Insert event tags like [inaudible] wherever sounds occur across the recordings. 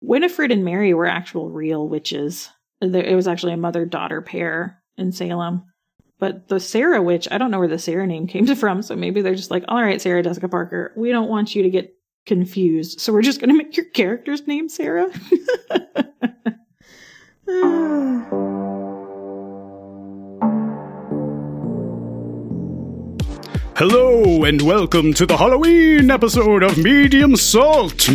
Winifred and Mary were actual real witches. There- It was actually a mother daughter pair in Salem. But the Sarah witch, I don't know where the Sarah name came [laughs] from. So maybe they're just like, all right, Sarah Jessica Parker, we don't want you to get confused. So we're just going [laughs] to make your character's name Sarah. [laughs] [sighs] [sighs] [sighs] Hello and welcome to the Halloween episode of Medium Salt. the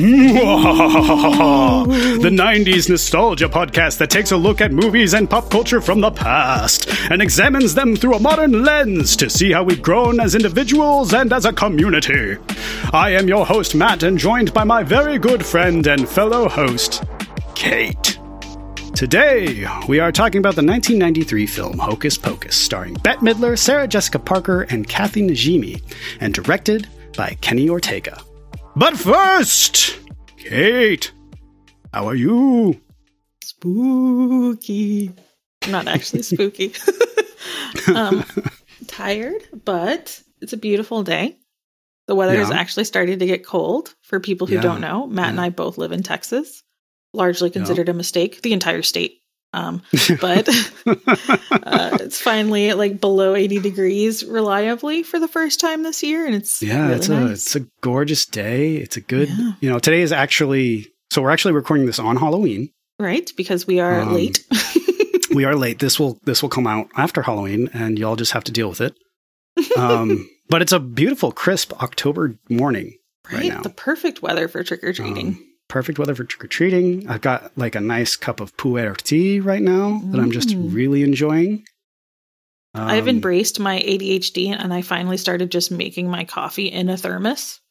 90s nostalgia podcast that takes a look at movies and pop culture from the past and examines them through a modern lens to see how we've grown as individuals and as a community. I am your host, Matt, and joined by my very good friend and fellow host, Kait. Today, we are talking about the 1993 film Hocus Pocus, starring Bette Midler, Sarah Jessica Parker, and Kathy Najimy, and directed by Kenny Ortega. But first, Kait, how are you? spooky. I'm not actually spooky. [laughs] um, tired, but it's a beautiful day. The weather is actually starting to get cold for people who Yeah. don't know. Matt and I both live in Texas. Largely considered a mistake, the entire state. Um, [laughs] but [laughs] uh, it's finally like below 80 degrees reliably for the first time this year, and it's Yeah, really it's a it's a gorgeous day. It's a good, Yeah. you know, today is actually so we're actually recording this on Halloween. right because we are Um, late. we are [laughs] late. This will this will come out after Halloween, and y'all just have to deal with it. Um, but it's a beautiful, crisp October morning. right right, now. the perfect weather for trick or treating. Um, perfect weather for trick or treating. I've got like a nice cup of puer tea right now that I'm just Mm. really enjoying. I've Um, embraced my ADHD and I finally started just making my coffee in a thermos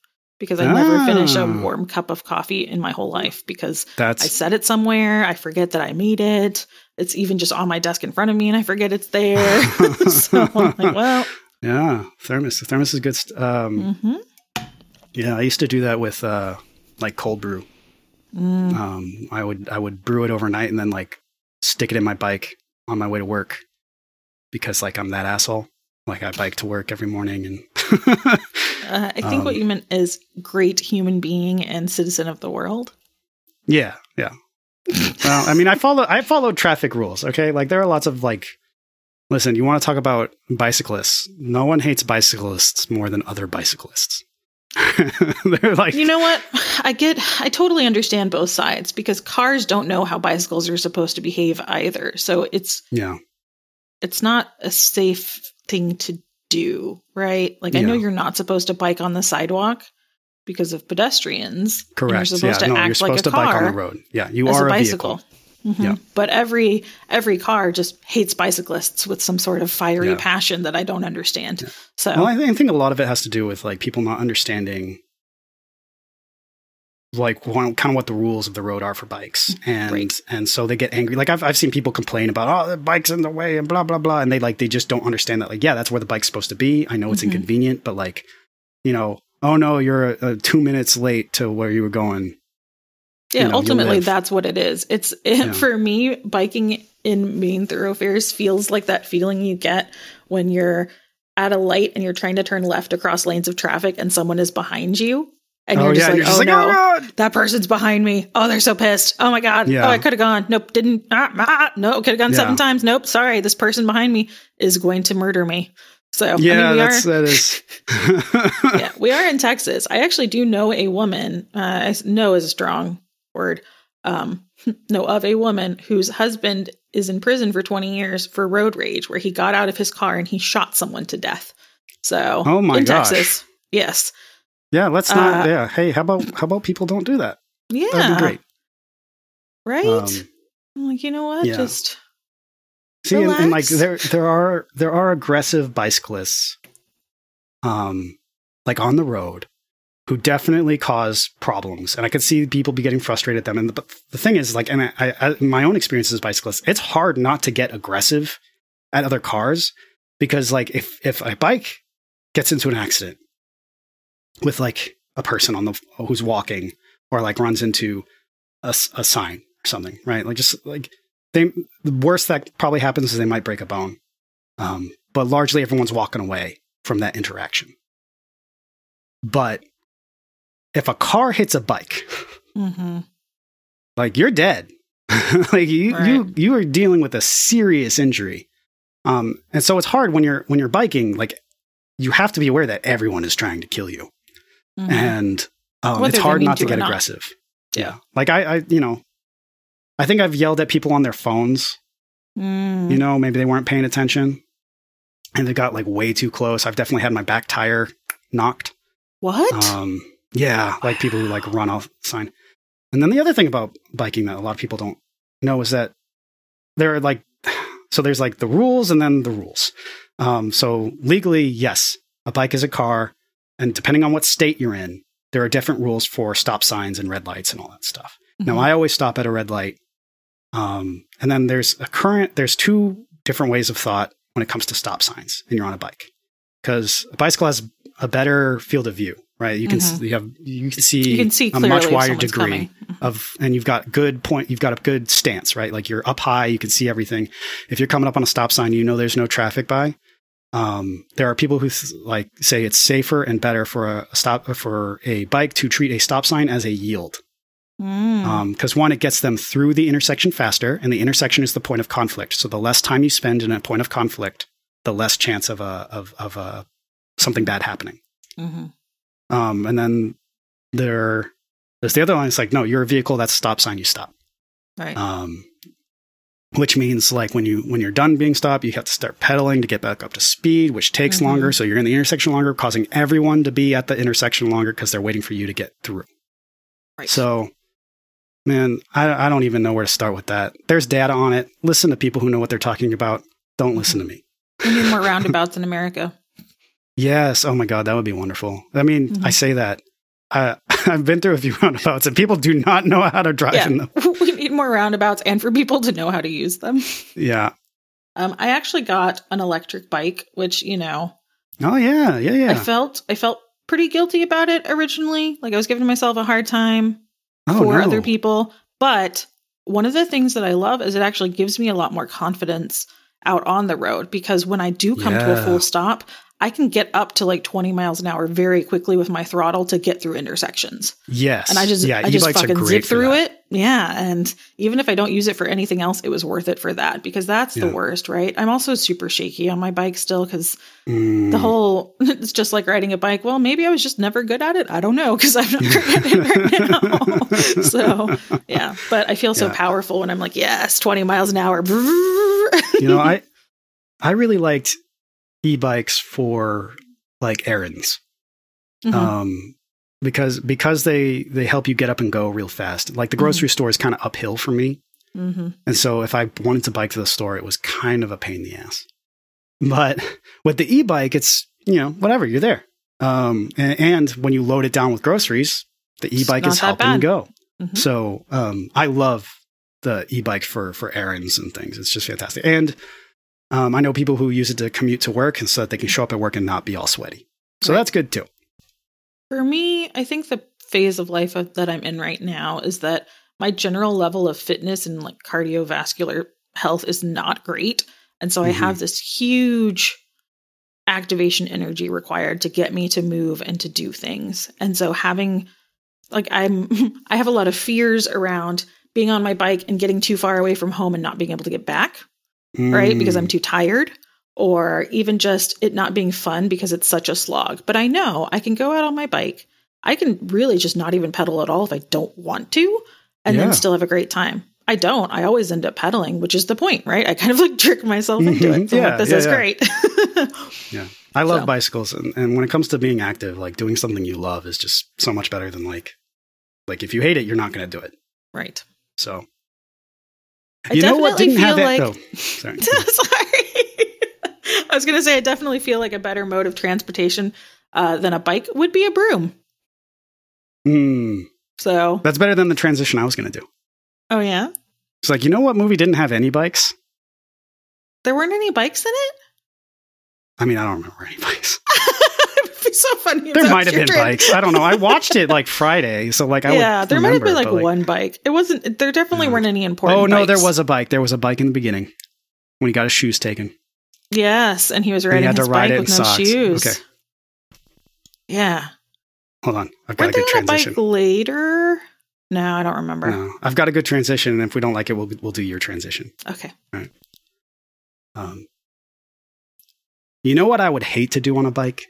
because I never finish a Ah. warm cup of coffee in my whole life because that's, I set it somewhere, I forget that I made it. It's even just on my desk in front of me and I forget it's there. [laughs] [laughs] so I'm like, well, yeah, thermos. The thermos is good. St- um, mhm. Yeah, I used to do that with uh, like cold brew. Mm, Um, I would I would brew it overnight and then like stick it in my bike on my way to work because like I'm that asshole. Like I bike to work every morning and [laughs] uh, I think what um, you meant is great human being and citizen of the world. yeah, yeah. well, I mean, I follow I follow traffic rules. Okay, like there are lots of like. Listen, you want to talk about bicyclists? No one hates bicyclists more than other bicyclists. [laughs] They're like, You know what? I get, I totally understand both sides because cars don't know how bicycles are supposed to behave either. So it's, yeah, it's not a safe thing to do, right? Like I know you're not supposed to bike on the sidewalk because of pedestrians. correct. You're supposed yeah, to no, act you're supposed like a to bike on the road. Yeah, you are a a, bicycle. vehicle. Mhm. Yeah. But every every car just hates bicyclists with some sort of fiery Yeah. passion that I don't understand. So Well, I think, I think a lot of it has to do with like people not understanding like one, kind of what the rules of the road are for bikes, and Right. and so they get angry. Like I've I've seen people complain about oh the bike's in the way and blah blah blah, and they like they just don't understand that like yeah that's where the bike's supposed to be. I know it's Mhm. inconvenient, but like you know oh no you're uh, two minutes late to where you were going. Yeah, know, ultimately that's what it is. It's Yeah. for me biking in main thoroughfares feels like that feeling you get when you're at a light and you're trying to turn left across lanes of traffic and someone is behind you and oh you're just yeah, like, you're just "Oh like no, oh that person's behind me. Oh, they're so pissed. Oh my god. Yeah. Oh, I could have gone. Nope, didn't. Ah, ah, no, could have gone seven times. Nope, sorry. This person behind me is going to murder me. So Yeah, I mean, we that's are that is. [laughs] yeah, we are in Texas. I actually do know a woman. Uh, I know is a strong word. Um, [laughs] know of a woman whose husband is in prison for 20 years for road rage, where he got out of his car and he shot someone to death. So, Oh my in gosh. Texas, yes, yeah, let's not. Uh, yeah, hey, how about how about people don't do that? yeah, That'd be great. right? Um, I'm like, you know what? yeah. Just See, and, and like there there are there are aggressive bicyclists, um, like on the road, who definitely cause problems, and I could see people be getting frustrated at them. And the, but the thing is, like, and I, I, my own experience as a bicyclist, it's hard not to get aggressive at other cars because, like, if if a bike gets into an accident with like a person on the who's walking or like runs into a, a sign or something, right? Like just like they the worst that probably happens is they might break a bone. Um, but largely everyone's walking away from that interaction. But if a car hits a bike, hmm like you're dead. [laughs] like you Right. you you are dealing with a serious injury. Um, and so it's hard when you're when you're biking. Like you have to be aware that everyone is trying to kill you, Mhm. and um, it's hard not to get not. aggressive. Yeah. like I, I, you know, I think I've yelled at people on their phones. Mm. You know, maybe they weren't paying attention, and they got like way too close. I've definitely had my back tire knocked. what? Um, yeah, like people who like run off sign. And then the other thing about biking that a lot of people don't know is that there are like, [sighs] so there's like the rules and then the rules. Um, so legally, yes, a bike is a car, and depending on what state you're in, there are different rules for stop signs and red lights and all that stuff. Now, Mhm. I always stop at a red light. Um, and then there's a current, there's two different ways of thought when it comes to stop signs and you're on a bike. Because a bicycle has a better field of view, right? You can, s you have, you can see, Mm-hmm. you can see a much wider degree coming. of, and you've got good point, you've got a good stance, right? Like you're up high, you can see everything. If you're coming up on a stop sign, you know there's no traffic by. Um, there are people who th- like say it's safer and better for a, a stop for a bike to treat a stop sign as a yield Mm. because one, it gets them through the intersection faster, and the intersection is the point of conflict. So the less time you spend in a point of conflict, the less chance of a of of a something bad happening. Mhm. Um, and then there, there's the other one. It's like, no, you're a vehicle. That's a stop sign. You stop. Right. Um, which means like when you when you're done being stopped, you have to start pedaling to get back up to speed, which takes Mhm. longer. So you're in the intersection longer, causing everyone to be at the intersection longer because they're waiting for you to get through. right. So, man, I, I don't even know where to start with that. There's data on it. Listen to people who know what they're talking about. Don't listen to me. we need more [laughs] roundabouts in America. Yes. Oh my God, that would be wonderful. I mean, Mhm. I say that. I, [laughs] I've been through a few [laughs] roundabouts and people do not know how to drive Yeah. in them. [laughs] we need more roundabouts and for people to know how to use them. Yeah. Um, I actually got an electric bike, which you know Oh yeah. Yeah. Yeah. I felt I felt pretty guilty about it originally. Like I was giving myself a hard time oh, for no. other people. But one of the things that I love is it actually gives me a lot more confidence out on the road because when I do come to a full stop, I can get up to like 20 miles an hour very quickly with my throttle to get through intersections. Yes. And I just yeah, I just fucking zip through that. it. Yeah, and even if I don't use it for anything else, it was worth it for that because that's the worst, right? I'm also super shaky on my bike still cuz Mm. the whole [laughs] it's just like riding a bike. Well, maybe I was just never good at it. I don't know because I'm not [laughs] good at it right now. [laughs] so yeah, but I feel so Yeah. powerful when I'm like, yes, 20 miles an hour. you know, I I really liked e-bikes for like errands. Mhm. Um because because they they help you get up and go real fast. Like the grocery store is kind of uphill for me. Mhm. And so if I wanted to bike to the store, it was kind of a pain in the ass. But [laughs] with the e-bike, it's, you know, whatever, you're there. Um, and, and when you load it down with groceries, the e-bike is helping bad. go. Mhm. So um, I love the e-bike for for errands and things. It's just fantastic. And um, I know people who use it to commute to work, and so that they can show up at work and not be all sweaty. So Right. that's good too. For me, I think the phase of life that I'm in right now is that my general level of fitness and like cardiovascular health is not great. And so I Mhm. have this huge activation energy required to get me to move and to do things. And so having like I'm [laughs] I have a lot of fears around being on my bike and getting too far away from home and not being able to get back right? Because I'm Mm, too tired, or even just it not being fun because it's such a slog. But I know I can go out on my bike. I can really just not even pedal at all if I don't want to, and Yeah. then still have a great time. I don't. I always end up pedaling, which is the point, right? I kind of like [laughs] trick myself into it. So Yeah, like, this yeah, is yeah. great. [laughs] yeah, I love So. bicycles, and, and when it comes to being active, like doing something you love is just so much better than like like if you hate it, you're not going to do it. right. So I you know what didn't have feel that? like- oh, [laughs] sorry. [laughs] Sorry. I was going to say, I definitely feel like a better mode of transportation uh, than a bike would be a broom. Hmm, So, that's better than the transition I was going to do. oh yeah, It's like you know what movie didn't have any bikes? there weren't any bikes in it. I mean, I don't remember any bikes. [laughs] So funny. There might have been trans- bikes. I don't know. I watched it like Friday, so like I yeah, there might have been remember, like, one bike. It wasn't. There definitely weren't any important. Oh no, there was a bike. There was a bike in the beginning when he got his shoes taken. Yes, and he was he riding had to his ride bike it with no socks. shoes. Okay. Yeah. Hold on, I've got Weren't a good on a bike transition. later? No, I don't remember. No, I've got a good transition, and if we don't like it, we'll we'll do your transition. Okay. Um, you know what I would hate to do on a bike?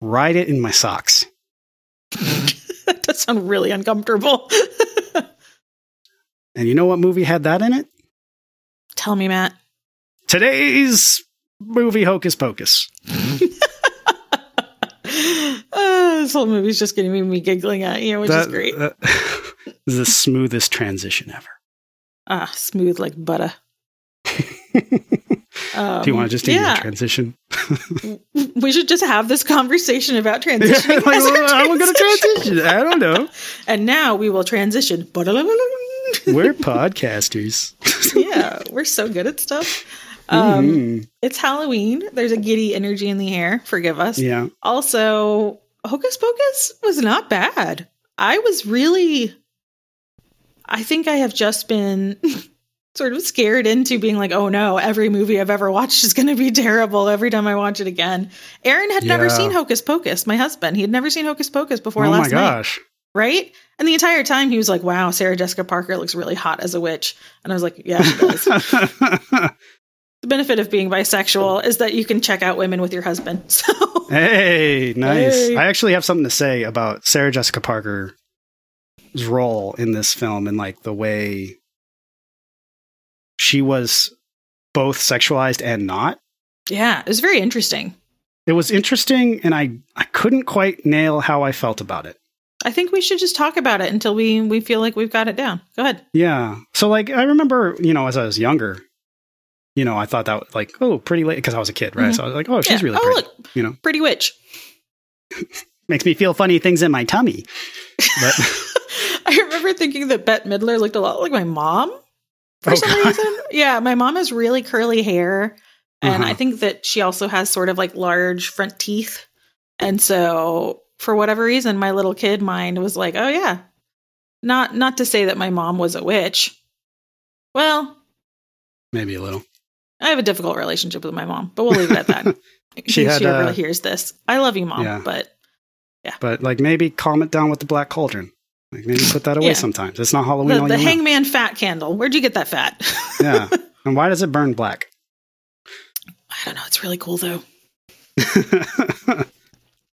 Ride it in my socks. [laughs] that does sound really uncomfortable. [laughs] And you know what movie had that in it? Tell me, Matt. Today's movie Hocus Pocus. [laughs] Uh, this whole movie's just going to me, me giggling at you, which That- is great. that is the smoothest transition ever. Ah, smooth like butter. Um, do you want to just do yeah, transition? we should just have this conversation about Yeah, transitioning. [laughs] like, as our well, I'm going to transition. I don't know. And now we will transition. [laughs] We're podcasters. [laughs] yeah, we're so good at stuff. Um, Mhm. It's Halloween. There's a giddy energy in the air. Forgive us. Yeah. Also, Hocus Pocus was not bad. I was really. I think I have just been sort of scared into being like, oh no, every movie I've ever watched is going to be terrible every time I watch it again. Aaron had never seen Hocus Pocus, my husband. He had never seen Hocus Pocus before oh my last night gosh. right? And the entire time he was like, "Wow, Sarah Jessica Parker looks really hot as a witch," and I was like, "Yeah, she does." [laughs] the benefit of being bisexual is that you can check out women with your husband. [laughs] So hey, nice. Hey. I actually have something to say about Sarah Jessica Parker's role in this film and like the way she was both sexualized and not. yeah, it was very interesting. It was interesting and I I couldn't quite nail how I felt about it. I think we should just talk about it until we we feel like we've got it down. Go ahead. Yeah. So like I remember, you know, as I was younger, you know, I thought that was like, oh, pretty late because I was a kid, right? Mhm. So I was like, oh, she's Yeah. really oh, pretty. look, You know, pretty witch. [laughs] makes me feel funny things in my tummy. [laughs] But I remember thinking that Bette Midler looked a lot like my mom for Oh, some God. reason. [laughs] Yeah, my mom has really curly hair. And Uh-huh. I think that she also has sort of like large front teeth. And so for whatever reason, my little kid mind was like, oh yeah. Not not to say that my mom was a witch. Well, maybe a little. I have a difficult relationship with my mom, but we'll leave it at that. [laughs] She had, she ever uh, hears this. I love you, mom, Yeah. but yeah. But like maybe calm it down with the black cauldron. Like maybe put that away Yeah. sometimes. It's not Halloween the, the hangman fat candle. Where'd you get that fat? [laughs] Yeah. And why does it burn black? I don't know. It's really cool though. [laughs]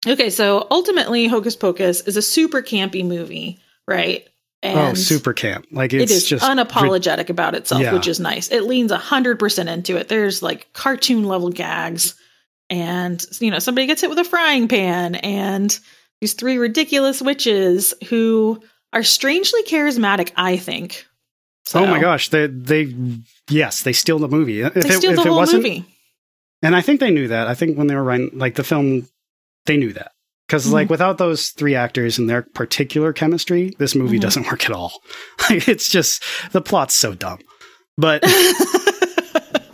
Okay, so ultimately, Hocus Pocus is a super campy movie, right? oh, super camp. Like it it's just unapologetic about itself, Yeah. which is nice. It leans hundred percent into it. There's like cartoon level gags, and you know somebody gets hit with a frying pan, and these three ridiculous witches who are strangely charismatic. I think. Oh my gosh, they they yes, they steal the movie. If They it, steal the whole movie. and I think they knew that. I think when they were writing like the film, they knew that because like Mm-hmm. without those three actors and their particular chemistry, this movie Mhm. doesn't work at all. Like [laughs] it's just the plot's so dumb. But [laughs]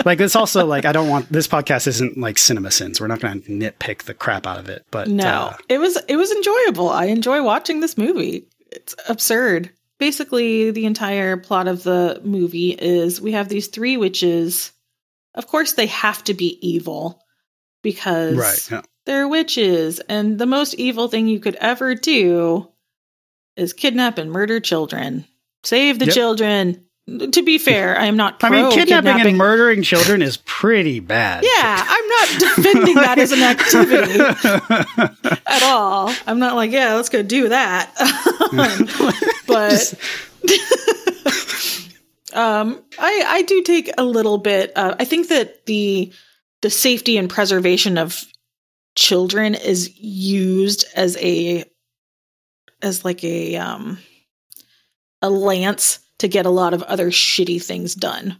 like it's also like I don't want this podcast isn't like CinemaSins. We're not going to nitpick the crap out of it. But no, uh, it was it was enjoyable. I enjoy watching this movie. It's absurd. Basically, the entire plot of the movie is we have these three witches. Of course, they have to be evil because right, yeah. they're witches, and the most evil thing you could ever do is kidnap and murder children. Save the Yep. children. To be fair, I am not. [laughs] I mean, kidnapping, kidnapping and murdering children is pretty bad. Yeah, I'm not defending that as an activity [laughs] at all. I'm not like, yeah, let's go do that. [laughs] but um, I I do take a little bit. Uh, I think that the the safety and preservation of children is used as a as like a um a lance to get a lot of other shitty things done.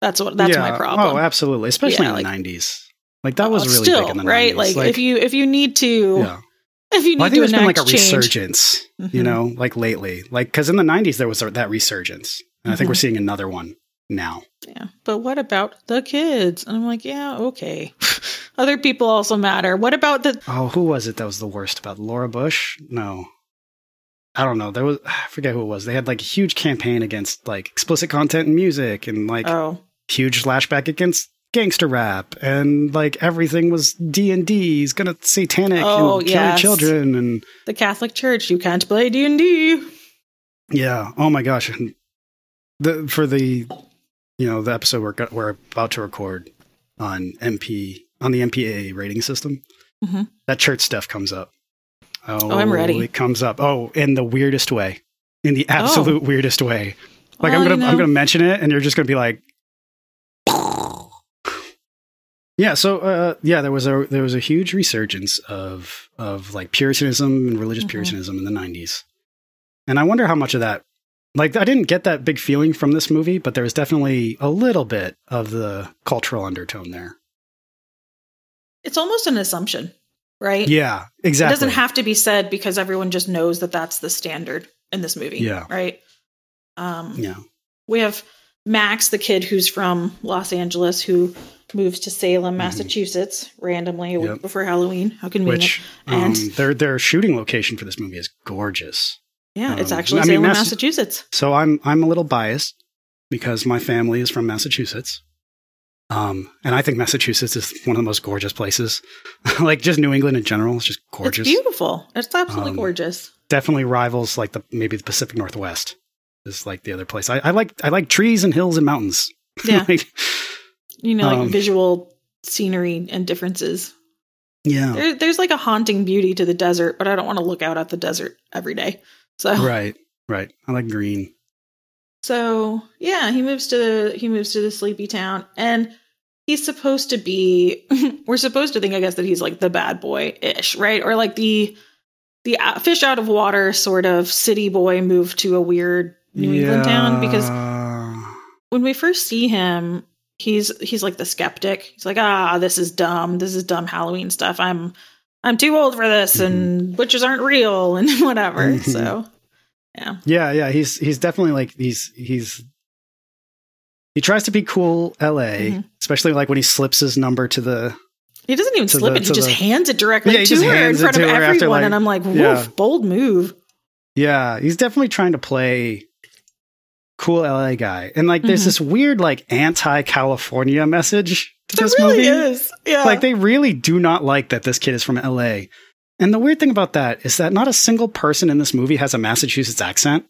That's what that's my problem. Oh, absolutely, especially Yeah, in like- the '90s. Like that was Well, really still, big in the right. 90s. Like, if you if you need to yeah. if you need Well, I think to there's been like a change, resurgence, you Mhm. know, like lately, like because in the '90s there was that resurgence, and I think we're Mhm. seeing another one now. Yeah. But what about the kids? And I'm like, yeah, okay. [laughs] Other people also matter. What about the Oh, who was it that was the worst about Laura Bush? No, I don't know. There was [sighs] I forget who it was. They had like a huge campaign against like explicit content and music, and like Oh. huge flashback against gangster rap, and like everything was D and D. D's gonna satanic Oh, and kill yes. children, and The Catholic Church, you can't play D&D. Yeah. Oh my gosh. And The for the you know the episode we're go- we're about to record on MP on the MPAA rating system. Mhm. That church stuff comes up. Oh, I'm ready. It comes up. Oh, in the weirdest way, in the absolute weirdest way. Like Well, I'm gonna you I'm gonna mention it, and you're just gonna be like, yeah. So uh, yeah, there was a there was a huge resurgence of of like Puritanism and religious Mhm. Puritanism in the '90s, and I wonder how much of that. Like I didn't get that big feeling from this movie, but there was definitely a little bit of the cultural undertone there. It's almost an assumption, right? Yeah, exactly. It doesn't have to be said because everyone just knows that that's the standard in this movie. Yeah. Right. Um, Yeah, We have Max, the kid who's from Los Angeles, who moves to Salem, Mhm. Massachusetts, randomly a week Yep. before Halloween. How convenient! which um, And- their their shooting location for this movie is gorgeous. yeah, it's um, actually I mean, Salem, Mass- Massachusetts. So I'm I'm a little biased because my family is from Massachusetts. Um, and I think Massachusetts is one of the most gorgeous places. [laughs] like just New England in general is just gorgeous. It's beautiful. It's absolutely Um, gorgeous. Definitely rivals like the maybe the Pacific Northwest is like the other place. I, I like I like trees and hills and mountains. [laughs] Yeah, like, you know, like um, visual scenery and differences. yeah. There, there's like a haunting beauty to the desert, but I don't want to look out at the desert every day. So Right. Right. I like green. So yeah, he moves to the he moves to the sleepy town, and he's supposed to be. [laughs] we're supposed to think, I guess, that he's like the bad boy ish, right? Or like the the uh, fish out of water sort of city boy moved to a weird New England town because when we first see him, he's he's like the skeptic. He's like, ah, this is dumb. This is dumb Halloween stuff. I'm I'm too old for this, and witches aren't real, [laughs] and whatever. [laughs] So yeah, Yeah, yeah, he's he's definitely like he's he's he tries to be cool LA, Mhm. especially like when he slips his number to the He doesn't even slip the- it. He just the- hands it directly Yeah, to her in front of everyone. like- and I'm like, woof, Yeah. bold move. Yeah, he's definitely trying to play cool LA guy. And like there's Mhm. this weird like anti-California message to There this really movie. is. Yeah. Like they really do not like that this kid is from LA. And the weird thing about that is that not a single person in this movie has a Massachusetts accent.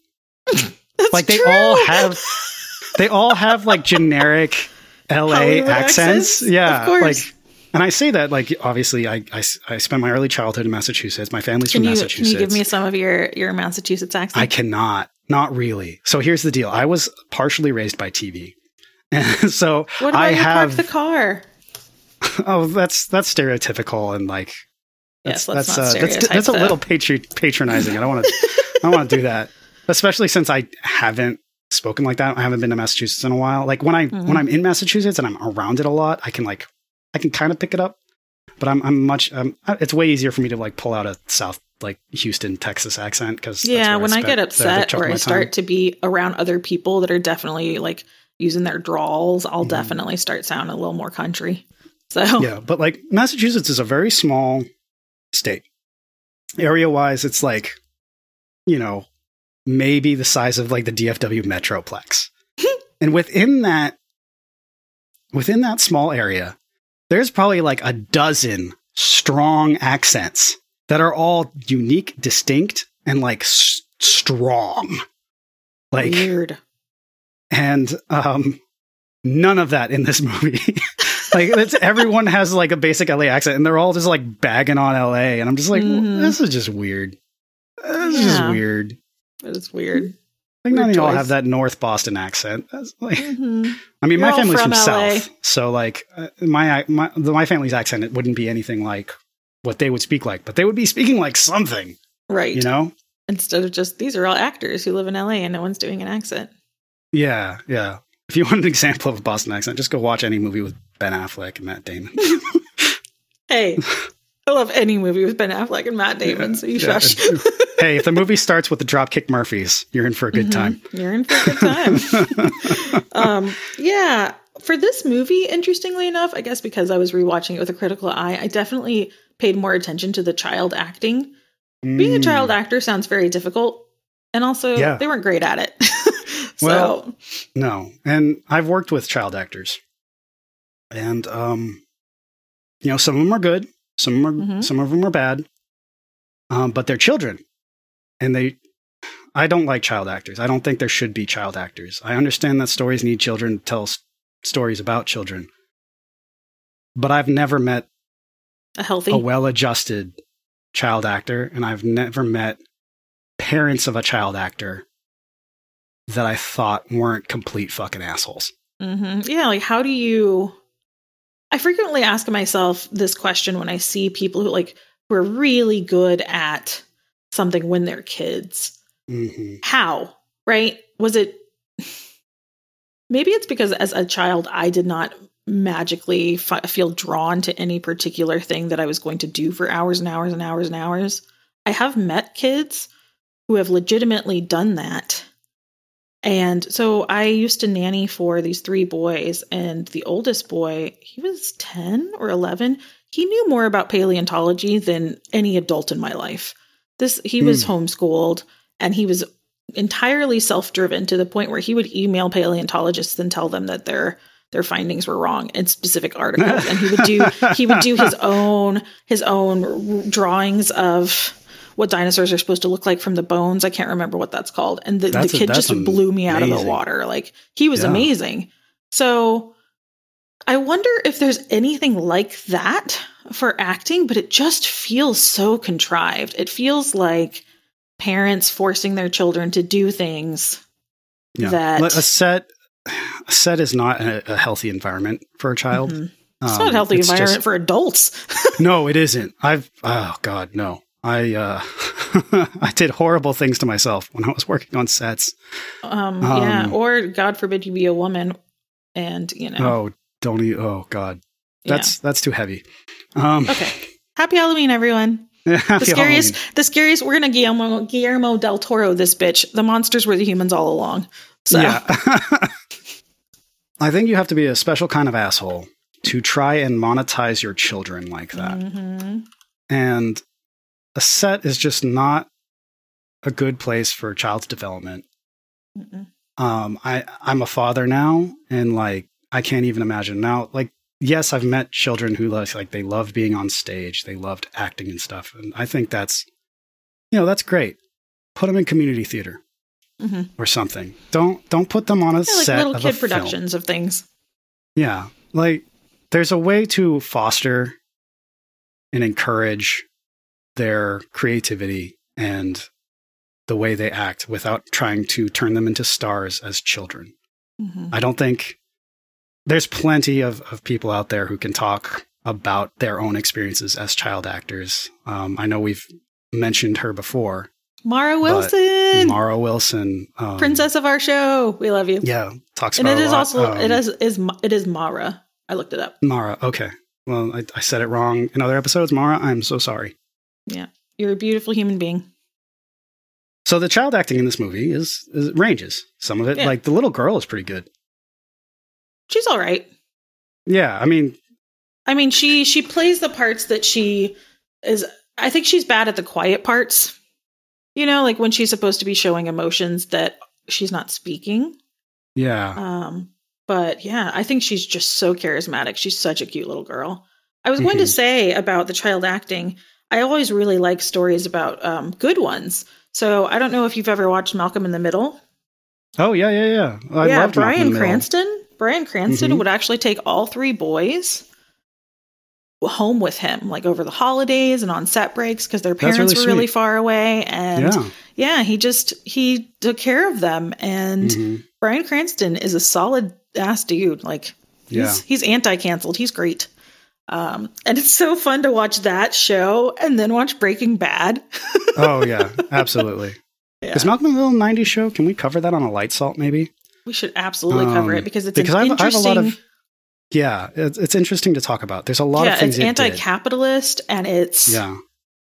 [laughs] Like they true. all have they all have like generic LA Hollywood accents. Yeah. Of course. Like and I say that like obviously I, I I spent my early childhood in Massachusetts. My family's Can from you can you give me some of your your Massachusetts accent? I cannot. Not really. So here's the deal. I was partially raised by TV. And [laughs] so what about I you have park the car? [laughs] oh that's that's stereotypical and like that's let's that's uh, that's, that's a little patri- patronizing. I don't want to I don't want to do that. Especially since I haven't spoken like that. I haven't been to Massachusetts in a while. Like when I Mhm. when I'm in Massachusetts and I'm around it a lot, I can like I can kind of pick it up. But I'm I'm much um, it's way easier for me to like pull out a South like Houston, Texas accent because Yeah, when I get upset or I start to be around other people that are definitely like using their drawls, I'll Mhm. definitely start sounding a little more country. So Yeah, but like Massachusetts is a very small state. Area wise, it's like, you know, maybe the size of like the DFW Metroplex. [laughs] and within that, within that small area, there's probably like a dozen strong accents that are all unique, distinct, and like s- strong. Like, weird. and um none of that in this [laughs] movie like it's everyone has like a basic la accent and they're all just like bagging on la and i'm just like Mhm. this is just weird this is weird It's weird. i think none of Weird y'all have that north boston accent That's like, Mhm. i mean You're my family's from from, south so like uh, my my the, my family's accent it wouldn't be anything like what they would speak like but they would be speaking like something Right. you know Instead of just these are all actors who live in LA and no one's doing an accent. yeah yeah if you want an example of a boston accent just go watch any movie with ben affleck and matt damon [laughs] Hey, I love any movie with Ben Affleck and Matt Damon, so you Yeah. shush. [laughs] hey, if the movie starts with the Dropkick Murphys, you're in for a good Mhm. time. You're in for a good time. [laughs] um, yeah, for this movie, interestingly enough, I guess because I was rewatching it with a critical eye, I definitely paid more attention to the child acting. Being a Mm. child actor sounds very difficult, and also Yeah. they weren't great at it. So Well- no, and I've worked with child actors, and um, you know, some of them are good, some of them are, Mhm. some of them are bad, um, but they're children, and they. I don't like child actors. I don't think there should be child actors. I understand that stories need children to tell s- stories about children. But I've never met A healthy. a well adjusted child actor, and I've never met parents of a child actor that I thought weren't complete fucking assholes. hmm Yeah, like how do you? I frequently ask myself this question when I see people who like who are really good at something when they're kids. hmm How? Right? Was it? Maybe it's because as a child I did not magically f- feel drawn to any particular thing that I was going to do for hours and hours and hours and hours. I have met kids who have legitimately done that. And so I used to nanny for these three boys, and the oldest boy, he was 10 or 11. He knew more about paleontology than any adult in my life. This he was hmm. homeschooled and he was entirely self-driven to the point where he would email paleontologists and tell them that their their findings were wrong in specific articles and he would do he would do his [laughs] own his own drawings of what dinosaurs are supposed to look like from the bones. I can't remember what that's called. And the, the That's a- kid just blew me out of the water. Like he was Yeah. amazing. So I wonder if there's anything like that for acting, but it just feels so contrived. It feels like parents forcing their children to do things Yeah. that a set a set is not a, a healthy environment for a child. Mhm. it's Um, not a healthy it's just- environment for adults. [laughs] no, it isn't. I've oh god, no. I uh [laughs] I did horrible things to myself when I was working on sets. um, yeah, Um, or God forbid you be a woman and, you know. Oh, don't e Oh god. yeah. That's that's too heavy. Um Okay. Happy Halloween, everyone. [laughs] happy The scariest, Halloween. the scariest. We're gonna Guillermo Guillermo del Toro this bitch. The monsters were the humans all along. So Yeah. [laughs] I think you have to be a special kind of asshole to try and monetize your children like that. Mhm. And a set is just not a good place for a child's development. Mm-mm. Um, I I'm a father now, and like I can't even imagine now. Like, yes, I've met children who like like they love being on stage, they loved acting and stuff, and I think that's you know that's great. Put them in community theater Mhm. or something. Don't don't put them on a Yeah, like set little of kid a film. productions of things. Yeah. Like there's a way to foster and encourage their creativity and the way they act without trying to turn them into stars as children. Mhm. I don't think there's plenty of, of people out there who can talk about their own experiences as child actors. Um, I know we've mentioned her before, Mara Wilson, Mara Wilson, um, princess of our show. We love you. Yeah, talks and about it is also Um, it is is it is Mara. I looked it up. Mara. Okay. Well, I, I said it wrong in other episodes. Mara, I'm so sorry. You're a beautiful human being. So the child acting in this movie is, is ranges. Some of it, Yeah. like the little girl, is pretty good. She's all right. Yeah, I mean, I mean, she she plays the parts that she is. I think she's bad at the quiet parts. You know, like when she's supposed to be showing emotions that she's not speaking. yeah, Um, but yeah, I think she's just so charismatic. She's such a cute little girl. I was going to Mhm. say about the child acting. I always really like stories about um, good ones. So I don't know if you've ever watched Malcolm in the Middle. oh yeah, yeah, yeah. I yeah, loved Malcolm in Bryan Cranston. Bryan Cranston Mhm. would actually take all three boys home with him, like over the holidays and on set breaks, because their parents really were really far away. And yeah. Yeah, he just he took care of them. And Mhm. Bryan Cranston is a solid ass dude. Like he's yeah. he's anti-canceled. He's great. Um, and it's so fun to watch that show and then watch Breaking Bad. [laughs] oh yeah, absolutely. Yeah. Is Malcolm in the Middle '90s show? Can we cover that on a light salt, maybe? We should absolutely cover Um, it because it's because an I have, I have a interesting. lot of. Yeah, it's, it's interesting to talk about. There's a lot yeah, of things it's it anti-capitalist and it's Yeah,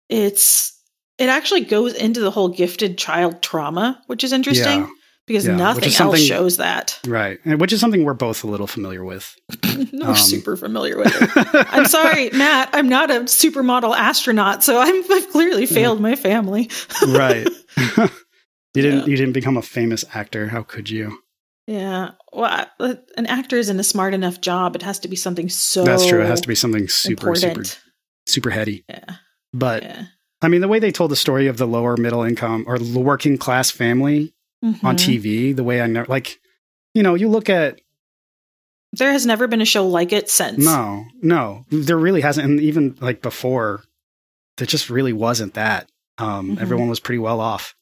it's it actually goes into the whole gifted child trauma, which is interesting Yeah. Because Yeah, nothing else shows that. right. Which is something we're both a little familiar with. [laughs] no, Um, super familiar with it. [laughs] I'm sorry, Matt. I'm not a supermodel astronaut, so I'm, I've clearly failed my family. [laughs] right. you didn't. Yeah. You didn't become a famous actor. How could you? Yeah, well, I- an actor isn't a smart enough job. It has to be something so. That's true. It has to be something super, important. super, super heady. Yeah, But. I mean, the way they told the story of the lower middle income or working class family on Mhm. TV, the way I know, like, you know, you look at There has never been a show like it since. no, no, there really hasn't, and even like before, there just really wasn't that. Um, Mhm. Everyone was pretty well off.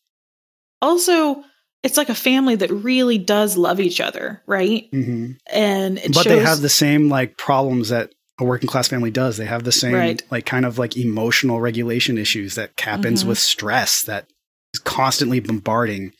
Also, it's like a family that really does love each other, right? hmm And But shows they have the same like problems that a working class family does. They have the same Right. like kind of like emotional regulation issues that happens Mhm. with stress that is constantly bombarding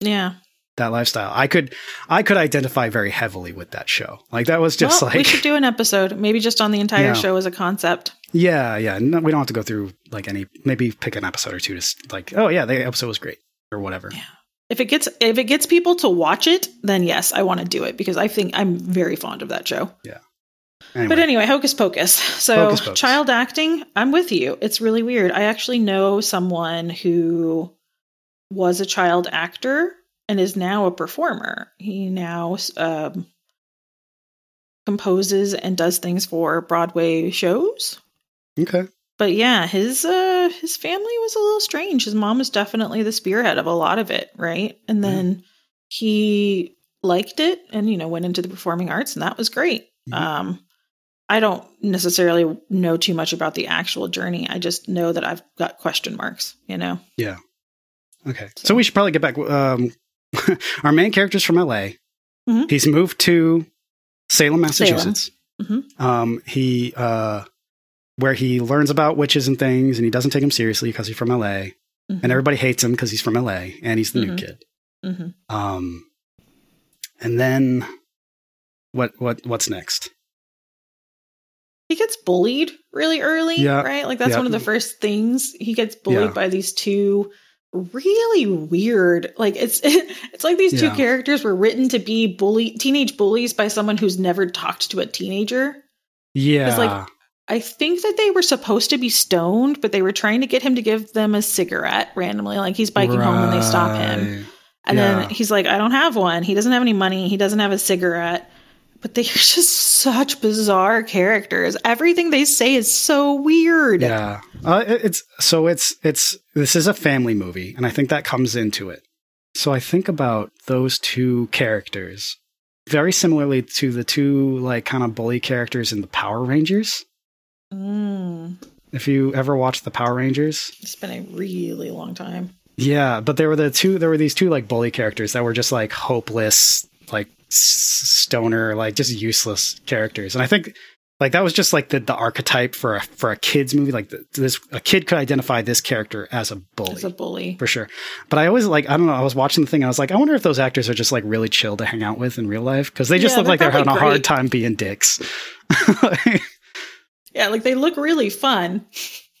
yeah. that lifestyle. I could I could identify very heavily with that show. Like that was just well, we should do an episode, maybe just on the entire Yeah. show as a concept. yeah, yeah. No, we don't have to go through like any maybe pick an episode or two to like oh yeah, the episode was great or whatever. Yeah. If it gets if it gets people to watch it, then yes, I want to do it because I think I'm very fond of that show. Anyway, But anyway, Hocus Pocus. [laughs] So Hocus Pocus. child acting, I'm with you. It's really weird. I actually know someone who was a child actor and is now a performer. He now um, composes and does things for Broadway shows. okay. But yeah, his uh his family was a little strange. His mom was definitely the spearhead of a lot of it, right? And Yeah. then he liked it and you know went into the performing arts and that was great. Mhm. Um I don't necessarily know too much about the actual journey. I just know that I've got question marks, you know. Okay. So, So- we should probably get back. Um, [laughs] our main character's from LA. Mhm. He's moved to Salem, Massachusetts. Mhm. Um, he uh, where he learns about witches and things, and he doesn't take them seriously because he's from LA, Mhm. and everybody hates him because he's from LA and he's the new Mhm. kid. Mhm. Um, and then what? What? What's next? He gets bullied really early, Yeah. right? Like that's Yeah. one of the first things. He gets bullied Yeah. by these two really weird like it's [laughs] it's like these two characters were written to be bully teenage bullies by someone who's never talked to a teenager. Yeah. It's like, I think that they were supposed to be stoned, but they were trying to get him to give them a cigarette randomly. Like he's biking home and they stop him. And Yeah. then he's like, I don't have one. He doesn't have any money. He doesn't have a cigarette. But they're [laughs] just such bizarre characters. Everything they say is so weird. Yeah. Uh, it's so it's it's this is a family movie, and I think that comes into it. So I think about those two characters very similarly to the two like kind of bully characters in the Power Rangers. Mm, If you ever watched the Power Rangers, it's been a really long time. yeah, but there were the two there were these two like bully characters that were just like hopeless, like stoner, like just useless characters, and I think. Like that was just like the, the archetype for a for a kids movie. Like the, this, a kid could identify this character as a bully. As a bully. for sure. But I always like I don't know. I was watching the thing. and I was like, I wonder if those actors are just like really chill to hang out with in real life because they just Yeah, look like they're they're having a hard time being dicks. [laughs] Yeah, like they look really fun.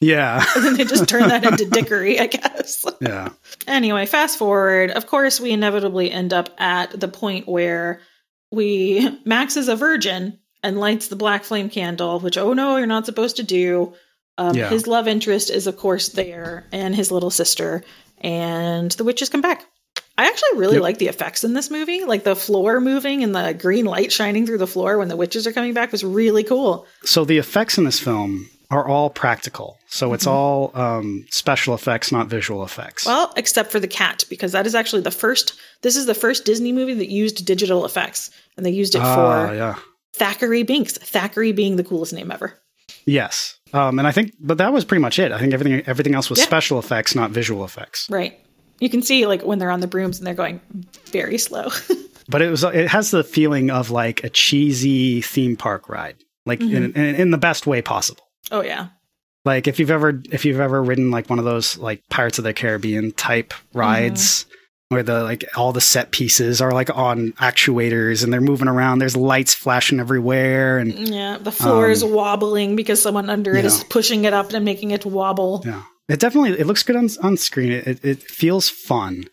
Yeah, [laughs] And then they just turn that into [laughs] dickery, I guess. yeah, Anyway, fast forward. Of course, we inevitably end up at the point where we Max is a virgin and lights the black flame candle, which oh no, you're not supposed to do. Um, Yeah. His love interest is of course there, and his little sister, and the witches come back. I actually really Yep. like the effects in this movie, like the floor moving and the green light shining through the floor when the witches are coming back was really cool. So the effects in this film are all practical. So it's Mhm. all um, special effects, not visual effects. Well, except for the cat, because that is actually the first. This is the first Disney movie that used digital effects, and they used it Ah, for yeah. Thackery Binx. Thackery being the coolest name ever. Yes. Um, and I think, but that was pretty much it. I think everything everything else was Yeah. special effects, not visual effects. Right. You can see like when they're on the brooms and they're going very slow. [laughs] But it was it has the feeling of like a cheesy theme park ride, like Mm-hmm. in, in in the best way possible. Oh yeah. Like if you've ever if you've ever ridden like one of those like Pirates of the Caribbean type rides where the like all the set pieces are like on actuators and they're moving around, there's lights flashing everywhere and Yeah. The floor is Um, wobbling because someone under it is yeah. pushing it up and making it wobble. yeah. It definitely it looks good on on screen. It, it it feels fun.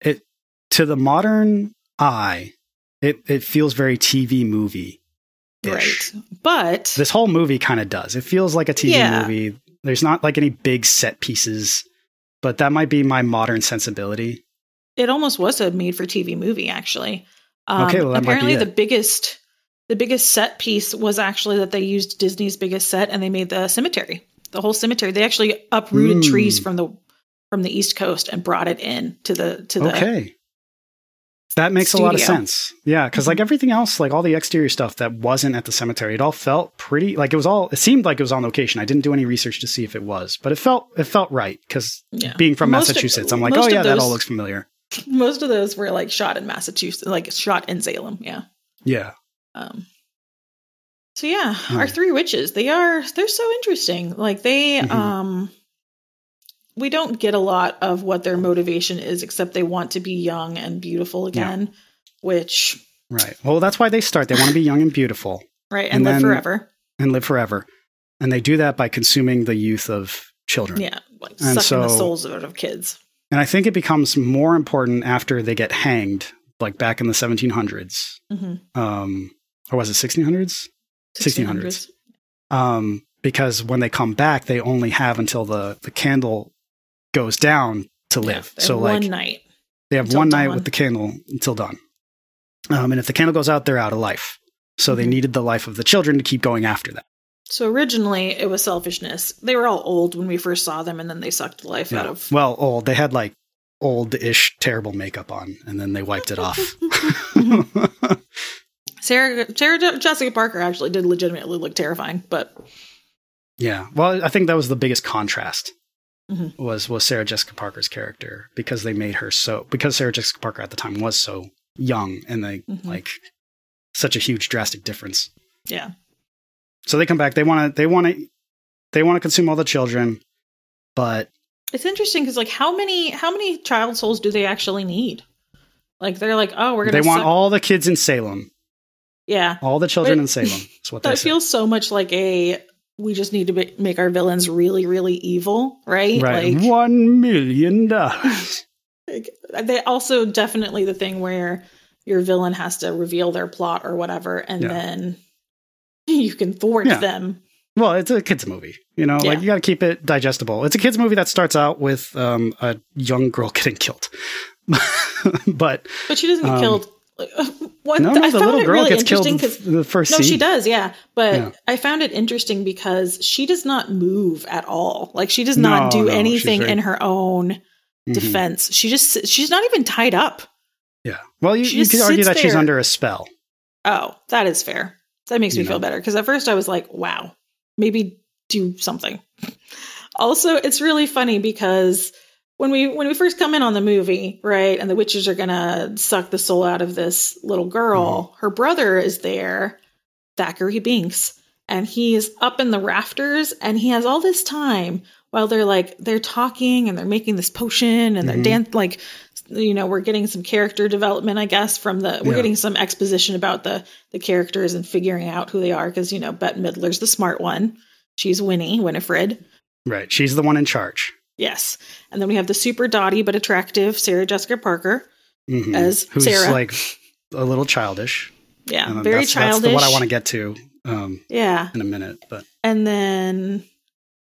It to the modern eye, it it feels very TV movie. Right. But This whole movie kind of does. It feels like a TV Yeah. movie. There's not like any big set pieces, but that might be my modern sensibility. it almost was a made for TV movie actually. Um, Okay, well, that might be apparently the biggest the biggest set piece was actually that they used Disney's biggest set and they made the cemetery. The whole cemetery. They actually uprooted Mm. trees from the from the East Coast and brought it in to the to the Okay. That makes a lot of sense. Yeah, because like everything else, like all the exterior stuff that wasn't at the cemetery, it all felt pretty like it was all. It seemed like it was on location. I didn't do any research to see if it was, but it felt it felt right because Yeah. being from Most of- Massachusetts, I'm like, oh of yeah, that all looks familiar. [laughs] most of those were like shot in Massachusetts, like shot in Salem. Yeah. Yeah, Um, so yeah, Hmm. our three witches, they are they're so interesting. Like they Mhm. um we don't get a lot of what their motivation is except they want to be young and beautiful again, which right. Well, that's why they start. They want to be young and beautiful right and, And live then- forever. and live forever, and they do that by consuming the youth of children. Yeah, like And sucking the souls out of kids. And I think it becomes more important after they get hanged, like back in the 1700s, hmm um, or was it 1600s? 1600s. um, because when they come back, they only have until the, the candle goes down to live. Yeah, so like one night. they have until one night dawn. with the candle until dawn. Um, and if the candle goes out, they're out of life. So they Mhm. needed the life of the children to keep going after that. So originally it was selfishness. They were all old when we first saw them, and then they sucked the life out of. Well, old. They had like old-ish terrible makeup on, and then they wiped it off. [laughs] [laughs] Sarah, Sarah Jessica Parker actually did legitimately look terrifying, but yeah. Well, I think that was the biggest contrast. Mhm. Was was Sarah Jessica Parker's character because they made her so because Sarah Jessica Parker at the time was so young and they Mhm. like such a huge drastic difference. yeah, So they come back. They want to. They want to. They want to consume all the children, but it's interesting because like how many how many child souls do they actually need? Like they're like, oh, we're gonna. they want suck- all the kids in Salem, yeah, all the children in Salem. That's what [laughs] that feels so much like a. We just need to be, make our villains really, really evil, right? right, Like, one million dollars. [laughs] like, they also definitely the thing where your villain has to reveal their plot or whatever, and Yeah. then [laughs] you can thwart Yeah. them. well, it's a kids movie. You know, like you got to keep it digestible. It's a kids movie that starts out with um, a young girl [laughs] getting killed, but But she doesn't get Um, killed. Like, [laughs] One, no, no, I the found little it girl really gets killed interesting in because the first no, she does, yeah. But Yeah. I found it interesting because she does not move at all. Like she does not No, do no, anything very- in her own Mhm. defense. She just she's not even tied up. Yeah. Well, you, you could argue that she's under a spell. Oh, that is fair. That makes me feel better because at first I was like, wow, maybe do something. [laughs] also, it's really funny because when we when we first come in on the movie, right, and the witches are gonna suck the soul out of this little girl, Mm-hmm. her brother is there, Thackery Binx, and he is up in the rafters and he has all this time while they're like they're talking and they're making this potion and they're Mhm. dan- like you know we're getting some character development i guess from the we're Yeah. getting some exposition about the the characters and figuring out who they are because you know bette midler's the smart one she's winnie winifred Right. She's the one in charge. Yes and then we have the super dotty but attractive sarah jessica parker Mhm. As Who's Sarah. like a little childish. yeah very that's, childish That's what I want to get to um, yeah in a minute, but and then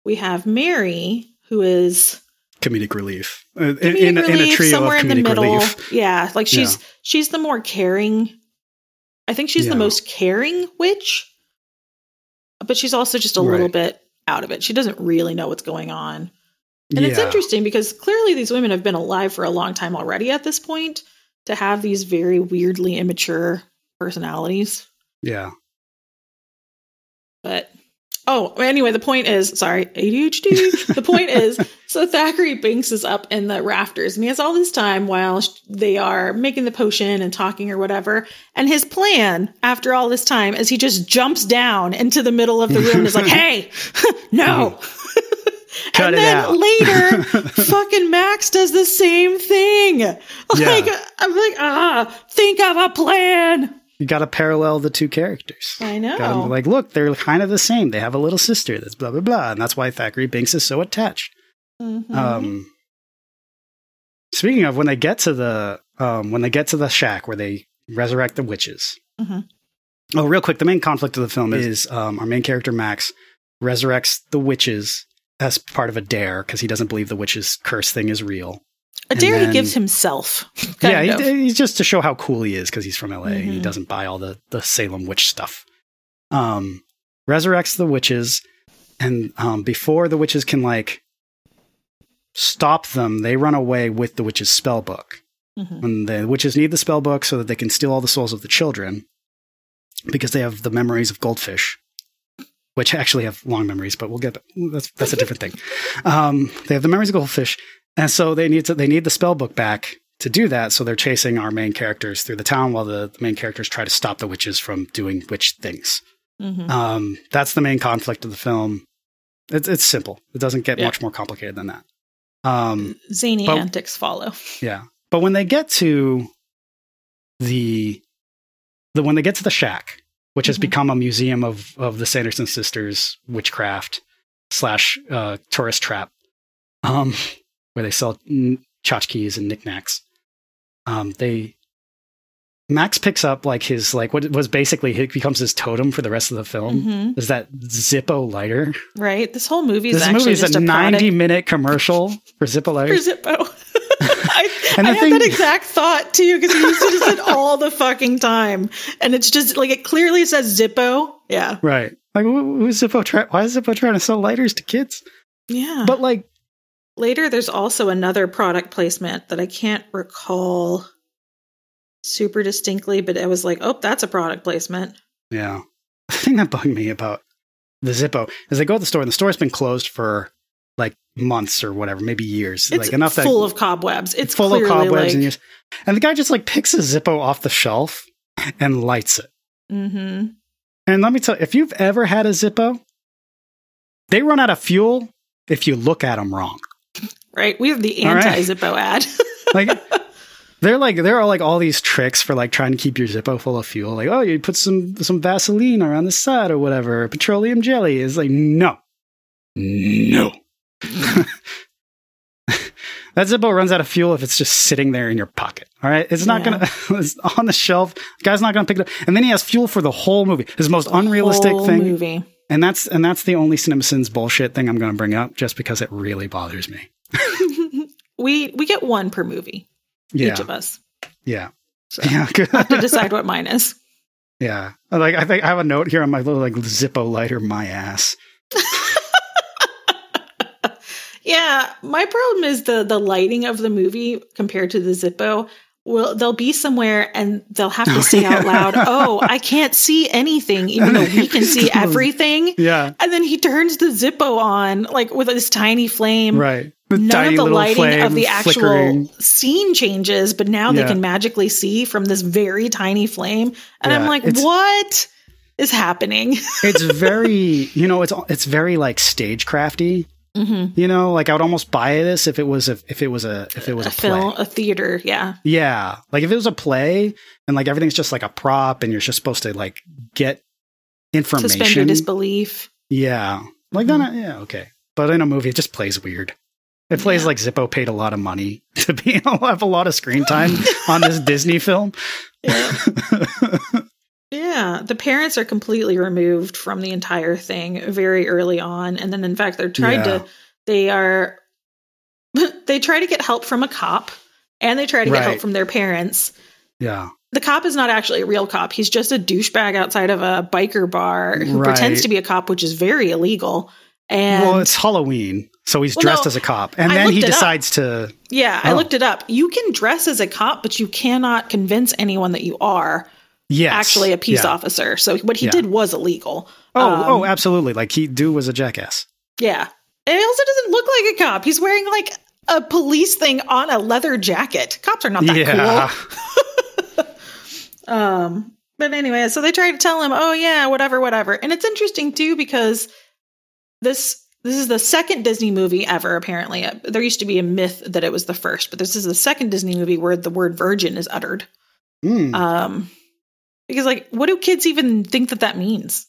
we have mary who is comedic relief Uh, in, comedic in, a- in a relief, trio somewhere in the middle. relief. Yeah, like she's she's the more caring. I think she's Yeah. the most caring witch, but she's also just a little bit out of it. She doesn't really know what's going on, and it's interesting because clearly these women have been alive for a long time already. At this point, to have these very weirdly immature personalities, Yeah. but. Oh, anyway, the point is, sorry, ADHD. the point [laughs] is, so Thackery Binx is up in the rafters and he has all this time while they are making the potion and talking or whatever. And his plan after all this time is he just jumps down into the middle of the room and is like, [laughs] hey, [laughs] no. Mm-hmm. Cut and then out. later, [laughs] fucking Max does the same thing. Like, I'm like, ah, think of a plan. You got to parallel the two characters. I know. Gotta like, look, they're kind of the same. They have a little sister that's blah, blah, blah. And that's why Thackery Binx is so attached. Mhm. Um, speaking of when they get to the um, when they get to the shack where they resurrect the witches. Mhm. Oh, real quick, the main conflict of the film is um, our main character Max resurrects the witches as part of a dare because he doesn't believe the witches curse thing is real. a dare then- he gives himself. [laughs] yeah, he, he's just to show how cool he is because he's from LA. and He Mhm. doesn't buy all the the Salem witch stuff. Um, resurrects the witches, and um, before the witches can like stop them, they run away with the witch's spell book. Mhm. And the witches need the spell book so that they can steal all the souls of the children because they have the memories of goldfish, which actually have long memories, but we'll get that's that's a different thing. Um, they have the memories of goldfish, and so they need to they need the spell book back to do that. So they're chasing our main characters through the town while the, the main characters try to stop the witches from doing witch things. Mhm. Um, that's the main conflict of the film. It's it's simple. It doesn't get Yeah. much more complicated than that. Um, Zany but- antics follow. yeah, but when they get to the the when they get to the shack, which has Mhm. become a museum of of the Sanderson sisters witchcraft slash uh, tourist trap, um, where they sell mm, tchotchkes and knickknacks. Um, they Max picks up like his like what was basically he becomes his totem for the rest of the film. Mhm. Is that Zippo lighter? Right? This whole movie is This actually movie is just a a, ninety product minute commercial for Zippo lighter. [laughs] for. Zippo. I, And I had thing- that exact thought too because he uses it all the fucking time, and it's just like it clearly says Zippo. Yeah, Right. Like, who's Zippo try- Why is Zippo trying to sell lighters to kids? yeah. But like, Later, there's also another product placement that I can't recall super distinctly, but it was like, oh, that's a product placement. yeah. The thing that bugged me about the Zippo is they go to the store and the store's been closed for like months or whatever, maybe years. It's like enough full that of cobwebs. It's full of cobwebs like, and years. And the guy just like picks a Zippo off the shelf and lights it. hmm And let me tell you, if you've ever had a Zippo, they run out of fuel if you look at them wrong. right. We have the anti Zippo ad. [laughs] like they're like there are like all these tricks for like trying to keep your Zippo full of fuel. Like, oh, you put some some Vaseline around the side or whatever. Petroleum jelly is like no, no. [laughs] that Zippo runs out of fuel if it's just sitting there in your pocket. All right, it's not Yeah. gonna. [laughs] It's on the shelf. The guy's not gonna pick it up. And then he has fuel for the whole movie. His most unrealistic Whole thing. movie. And that's and that's the only CinemaSins bullshit thing I'm going to bring up, just because it really bothers me. [laughs] we we get one per movie, Yeah, each of us. yeah, So yeah. good. I have to decide what mine is. Yeah. Like I think I have a note here on my little like Zippo lighter my ass. Yeah, my problem is the the lighting of the movie compared to the Zippo. Well, they'll be somewhere and they'll have to say out loud, [laughs] "Oh, I can't see anything," even though we can see [laughs] everything. Yeah. And then he turns the Zippo on, like with this tiny flame. Right. The None of the lighting of the actual flickering. scene changes, but now they can magically see from this very tiny flame. And I'm like, what is happening? [laughs] It's very, you know, it's it's very like stagecrafty. Hmm You know, like I would almost buy this if it was a if it was a if it was A a, film, a theater, yeah. Yeah, like if it was a play and like everything's just like a prop and you're just supposed to like get information, Suspend your disbelief. Yeah. Like Mhm. then, yeah, okay. But in a movie, it just plays weird. It plays Yeah. like Zippo paid a lot of money [laughs] to be [laughs] have a lot of screen time [laughs] on this Disney film. Yeah. Yeah, the parents are completely removed from the entire thing very early on, and then in fact they're trying Yeah. to. They are. [laughs] they try to get help from a cop, and they try to get help from their parents. yeah. The cop is not actually a real cop. He's just a douchebag outside of a biker bar who Right. pretends to be a cop, which is very illegal. And well, it's Halloween, so he's Well, dressed no, as a cop, and I then he decides to. yeah, I Oh. looked it up. You can dress as a cop, but you cannot convince anyone that you are Yes, actually a peace yeah. officer. So what he Yeah. did was illegal. Oh, Um, oh, absolutely! Like he do was a jackass. Yeah. And he also doesn't look like a cop. He's wearing like a police thing on a leather jacket. Cops are not that yeah, cool. [laughs] [laughs] Um, but anyway, so they try to tell him, "Oh yeah, whatever, whatever." And it's interesting too because this this is the second Disney movie ever. Apparently, Uh, there used to be a myth that it was the first, but this is the second Disney movie where the word "virgin" is uttered. Mm. Um, because like, what do kids even think that that means?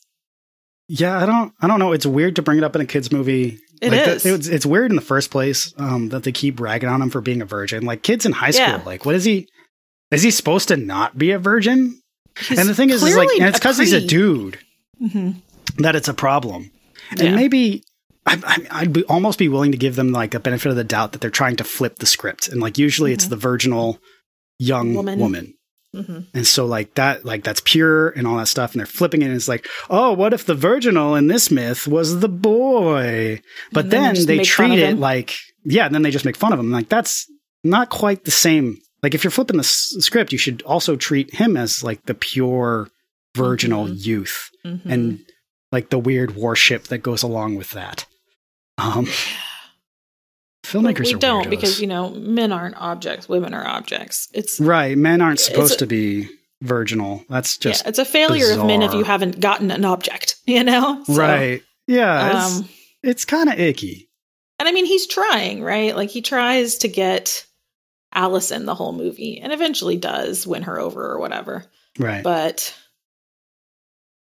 yeah. I don't, I don't know. It's weird to bring it up in a kids movie. It like, is. that- it's, it's weird in the first place um, that they keep ragging on him for being a virgin. Like kids in high school, Yeah. like what is he? Is he supposed to not be a virgin? He's and the thing is, is like, and it's because he's a dude Mhm. that it's a problem. Yeah. And maybe I, I, I'd be, almost be willing to give them like a benefit of the doubt that they're trying to flip the script. And like usually it's Mhm. the virginal young Woman. woman. Hmm And so like that, like that's pure and all that stuff. And they're flipping it. And it's like, oh, what if the virginal in this myth was the boy? But then they then they treat it like, yeah, and then they just make fun of him. Like that's not quite the same. Like if you're flipping the s- script, you should also treat him as like the pure virginal Mhm. youth hmm and like the weird warship that goes along with that. Um, filmmakers we don't weirdos. because you know men aren't objects, women are objects. It's right, men aren't supposed a- to be virginal. That's just yeah, it's a failure of men if you haven't gotten an object. [laughs] You know, So, right. Yeah, it's, Um, it's kind of icky. and I mean, he's trying, right? Like he tries to get Allison the whole movie, and eventually does win her over or whatever. Right. But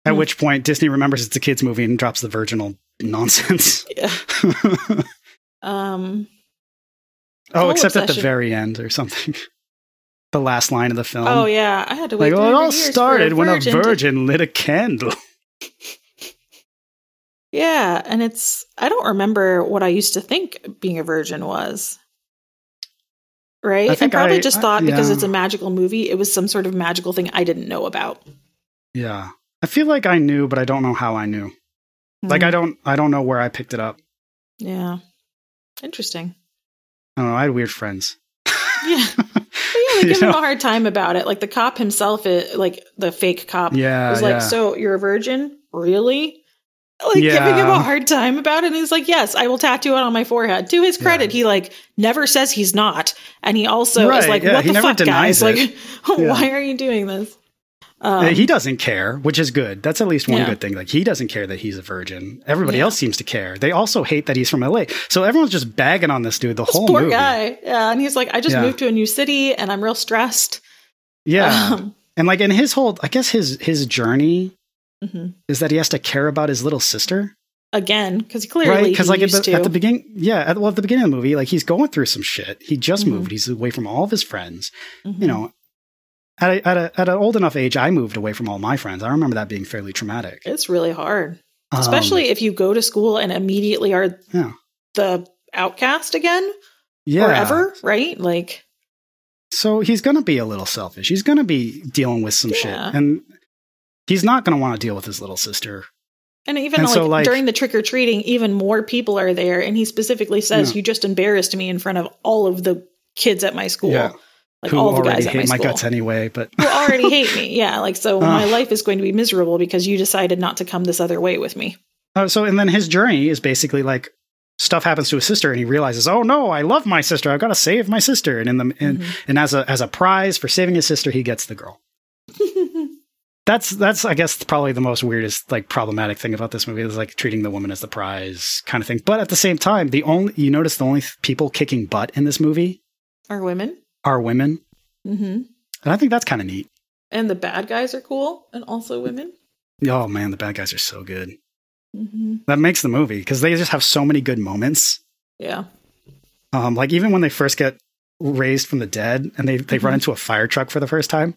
At Hmm. which point Disney remembers it's a kids movie and drops the virginal nonsense. yeah, [laughs] um, oh, except at the very end or something. [laughs] the last line of the film. oh yeah, I had to wait. Like, well, it all started when a to- virgin lit a candle. [laughs] Yeah, and it's I don't remember what I used to think being a virgin was. Right? I I, probably I- just I- thought because it's a magical movie, it was some sort of magical thing I didn't know about. Yeah. I feel like I knew, but I don't know how I knew. Like Hmm. I don't I don't know where I picked it up. Yeah. Interesting. I don't know. I had weird friends. Yeah. [laughs] Yeah, they give him a hard time about it. Like the cop himself, it, like the fake cop, Yeah. was like, yeah. "So you're a virgin, really?" Like Yeah. giving him a hard time about it. And he's like, "Yes, I will tattoo it on my forehead." To his credit, he like never says he's not, and he also is like, "What the fuck, guys? Like, it. [laughs] why are you doing this?" Um, he doesn't care, which is good. That's at least one Yeah. good thing. Like he doesn't care that he's a virgin. Everybody Yeah. else seems to care. They also hate that he's from LA. So everyone's just bagging on this dude the this whole poor movie. guy, yeah, and he's like, "I just Yeah. moved to a new city, and I'm real stressed." Yeah. Um, and like in his whole I guess his his journey mhm. is that he has to care about his little sister. Again, because clearly, right? Because like at the, to. at the beginning, yeah, at, well, at the beginning of the movie, like he's going through some shit. He just Mhm. moved. He's away from all of his friends. Mhm. You know, at a, at a, at an old enough age, I moved away from all my friends. I remember that being fairly traumatic, it's really hard. Um, especially if you go to school and immediately are Yeah. the outcast again yeah. forever, right? Like, So he's going to be a little selfish. He's going to be dealing with some Yeah. shit, and he's not going to want to deal with his little sister. and even And like, so, like- during the trick or treating, even more people are there, and he specifically says, Yeah. "You just embarrassed me in front of all of the kids at my school, Yeah. Like who all the already guys at my hate my guts anyway, but who already hate me. [laughs] Yeah, like so Uh. my life is going to be miserable because you decided not to come this other way with me. Uh, so, and then his journey is basically like stuff happens to his sister, and he realizes, oh no, I love my sister. I've got to save my sister. And in the and, Mhm. and as a as a prize for saving his sister, he gets the girl. [laughs] That's that's I guess probably the most weirdest like problematic thing about this movie is like treating the woman as the prize kind of thing. But at the same time, the only you notice the only people kicking butt in this movie Are women? Are women, Mm-hmm. and I think that's kind of neat. And the bad guys are cool, and also women. Oh man, the bad guys are so good. hmm That makes the movie because they just have so many good moments. Yeah. Um, like even when they first get raised from the dead and they, they run Mhm. into a fire truck for the first time.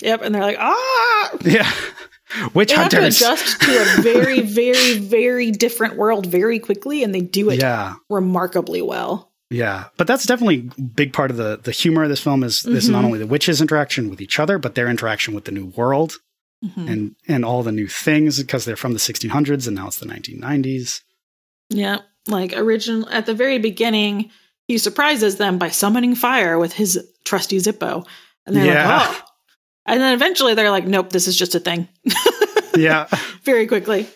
Yep. And they're like, ah. Yeah. [laughs] Witch They have to adjust to a [laughs] very, very, very different world very quickly, and they do it Yeah. remarkably well. Yeah. But that's definitely a big part of the, the humor of this film is, is not Mhm. only the witches' interaction with each other, but their interaction with the new world Mhm. and, and all the new things because they're from the 1600s and now it's the 1990s. Yeah, like original at the very beginning, he surprises them by summoning fire with his trusty Zippo, and they're Yeah. like, "Oh!" And then eventually they're like, "Nope, this is just a thing." [laughs] Yeah. very quickly.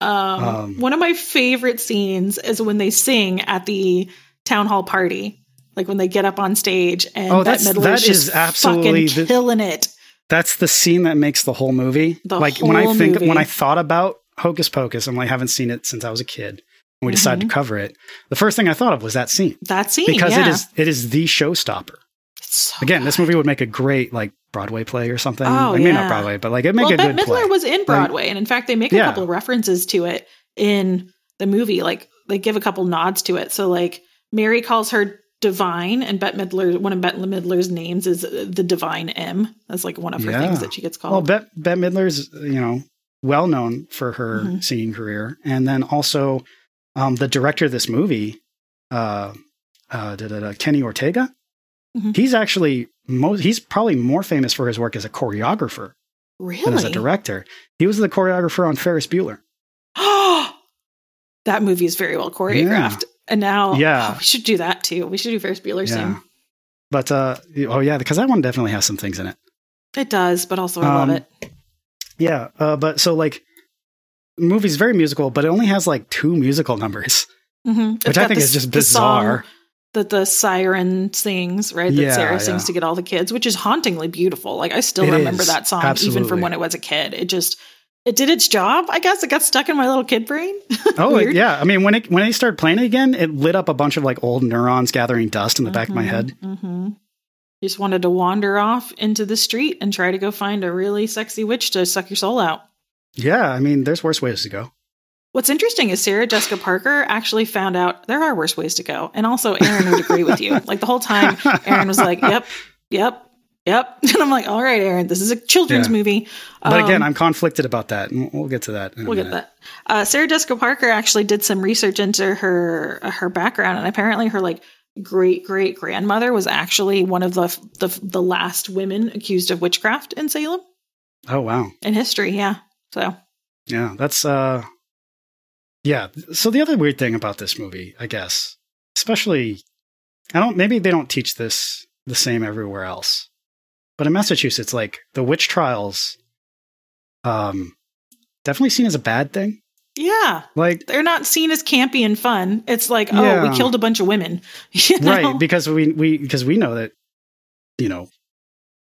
Um, Um, one of my favorite scenes is when they sing at the town hall party, like when they get up on stage and Oh, that's- Midler's that just is absolutely fucking the- killing it. That's the scene that makes the whole movie. The like when I think movie. when I thought about Hocus Pocus, I'm like, I haven't seen it since I was a kid. When we decided Mm-hmm. to cover it, the first thing I thought of was that scene That scene, because yeah. it is it is the showstopper. It's so Again, this movie would make a great like Broadway play or something. Oh, I mean, yeah. not Broadway, but like it'd make well, a Bette good Midler play. was in Broadway, and in fact, they make a couple of references to it in the movie. Like they give a couple nods to it. So, like Mary calls her Divine, and Bette Midler, one of Bette Midler's names is uh, the Divine M. That's like one of her Yeah. things that she gets called. well. Bette, Bette Midler's you know well known for her Mhm. singing career, and then also um, the director of this movie, uh, uh, da, da, da, Kenny Ortega. Mhm. He's actually most. He's probably more famous for his work as a choreographer really? than as a director. He was the choreographer on Ferris Bueller. That movie is very well choreographed. And now, Yeah. oh, we should do that too. We should do Ferris Bueller soon. But uh, oh yeah, because that one definitely has some things in it. It does, but also I love Um, it. Yeah, uh, but so like, the movie's very musical, but it only has like two musical numbers, hmm which I think is just bizarre. that the siren sings, right? That Yeah, Sarah sings to get all the kids, which is hauntingly beautiful. Like I still It remember is, that song even from when I was a kid. It just it did its job. I guess it got stuck in my little kid brain. [laughs] Oh yeah, I mean when it when they started playing it again, it lit up a bunch of like old neurons gathering dust in the back of my head. hmm Just wanted to wander off into the street and try to go find a really sexy witch to suck your soul out. Yeah, I mean there's worse ways to go. What's interesting is Sarah Jessica Parker actually found out there are worse ways to go. And also, Aaron would agree with you. [laughs] Like the whole time, Aaron was like, yep, yep, yep. [laughs] And I'm like, all right, Aaron, this is a children's Yeah. movie. But again, Um, I'm conflicted about that, and we'll get to that. we'll get that. Uh, Sarah Jessica Parker actually did some research into her her background, and apparently her like great great grandmother was actually one of the, the the last women accused of witchcraft in Salem Oh wow, in history. Yeah, so yeah, that's uh, yeah. So the other weird thing about this movie, I guess, especially, I don't. Maybe they don't teach this the same everywhere else, but in Massachusetts, like the witch trials, um, definitely seen as a bad thing. yeah, Like they're not seen as campy and fun. It's like, oh, Yeah. we killed a bunch of women, [laughs] you know? right because we we because we know that you know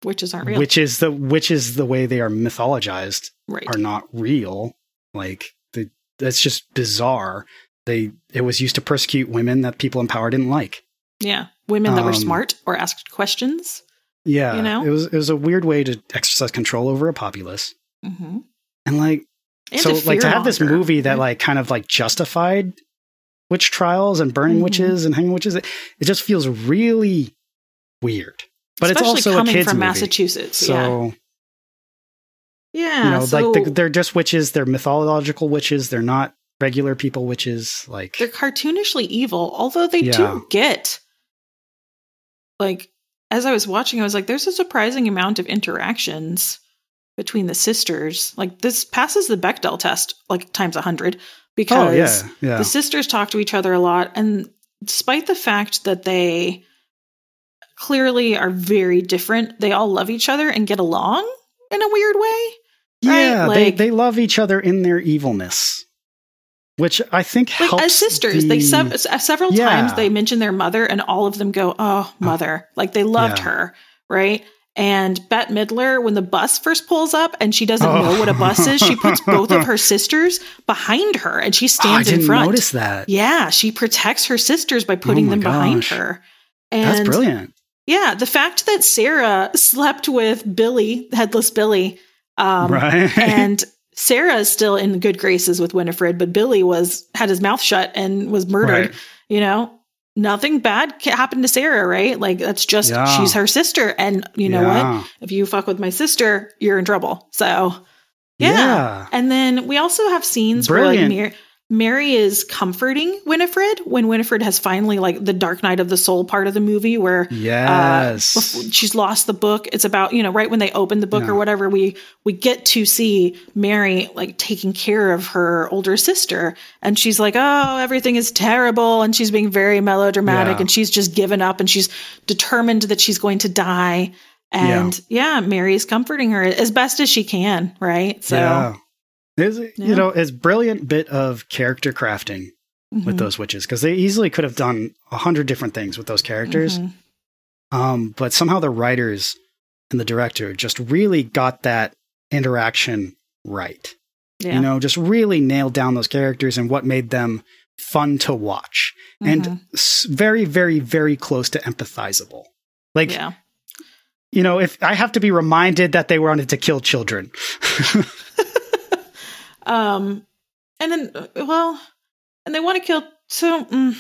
Witches aren't real, which is the which is the way they are mythologized right? are not real like the that's just bizarre they it was used to persecute women that people in power didn't like Yeah, women that were Um, smart or asked questions. Yeah You know? it was it was a weird way to exercise control over a populace Mm-hmm. and like And so like to have this movie that like kind of like justified witch trials and burning Mhm. witches and hanging witches it, it just feels really weird but Especially it's also coming a kids from movie. Massachusetts. so yeah, yeah. you know so like they're, they're just witches they're mythological witches they're not regular people witches like they're cartoonishly evil, although they Yeah. do get like as I was watching, I was like, there's a surprising amount of interactions between the sisters. Like this passes the Bechdel test like times a hundred because oh yeah yeah the sisters talk to each other a lot and despite the fact that they clearly are very different they all love each other and get along in a weird way yeah right? they, they love each other in their evilness which i think like helps as sisters they the- sev- s- several Yeah. times they mention their mother and all of them go oh mother like they loved Yeah. her right and Bette Midler, when the bus first pulls up and she doesn't Oh. know what a bus is, she puts both of her [laughs] sisters behind her and she Oh, i stands didn't in front. notice that Yeah, she protects her sisters by putting them behind her. And that's brilliant Yeah, the fact that Sarah [laughs] slept with Billy, headless Billy, um, right and Sarah is still in good graces with Winifred, but Billy was had his mouth shut and was murdered. Right. You know, nothing bad happened to Sarah, right? Like that's just Yeah. she's her sister, and you know what? If you fuck with my sister, you're in trouble. So yeah. Yeah. And then we also have scenes Brilliant. where like Mar- Mary is comforting Winifred when Winifred has finally like the dark night of the soul part of the movie where uh, yes bef- she's lost the book. It's about, you know, right when they open the book Yeah. or whatever, we we get to see Mary like taking care of her older sister. And she's like, Oh, everything is terrible. And she's being very melodramatic Yeah. and she's just given up and she's determined that she's going to die. And yeah, Mary is comforting her as best as she can, right? So yeah There's, Yeah. you know it's brilliant bit of character crafting with mhm, those witches because they easily could have done a hundred different things with those characters mhm. Um, but somehow the writers and the director just really got that interaction right. Yeah. You know, just really nailed down those characters and what made them fun to watch and Mhm. s- very, very, very close to empathizable. Like, yeah. you know, if I have to be reminded that they wanted to kill children. [laughs] Um, and then, uh, well, and they want to kill. So, mm,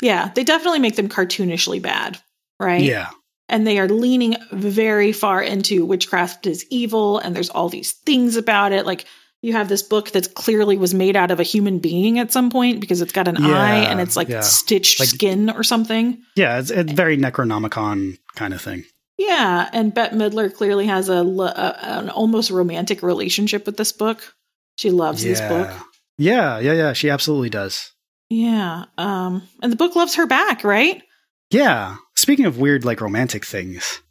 yeah, they definitely make them cartoonishly bad, right? yeah. And they are leaning very far into witchcraft is evil, and there's all these things about it. Like you have this book that clearly was made out of a human being at some point because it's got an Yeah, eye and it's like yeah. stitched Like- skin or something. Yeah, it's, it's very Necronomicon kind of thing. Yeah, and Bette Midler clearly has a an almost romantic relationship with this book. She loves yeah. this book. Yeah, yeah, yeah. She absolutely does. Yeah, um, and the book loves her back, right? Yeah. Speaking of weird, like romantic things,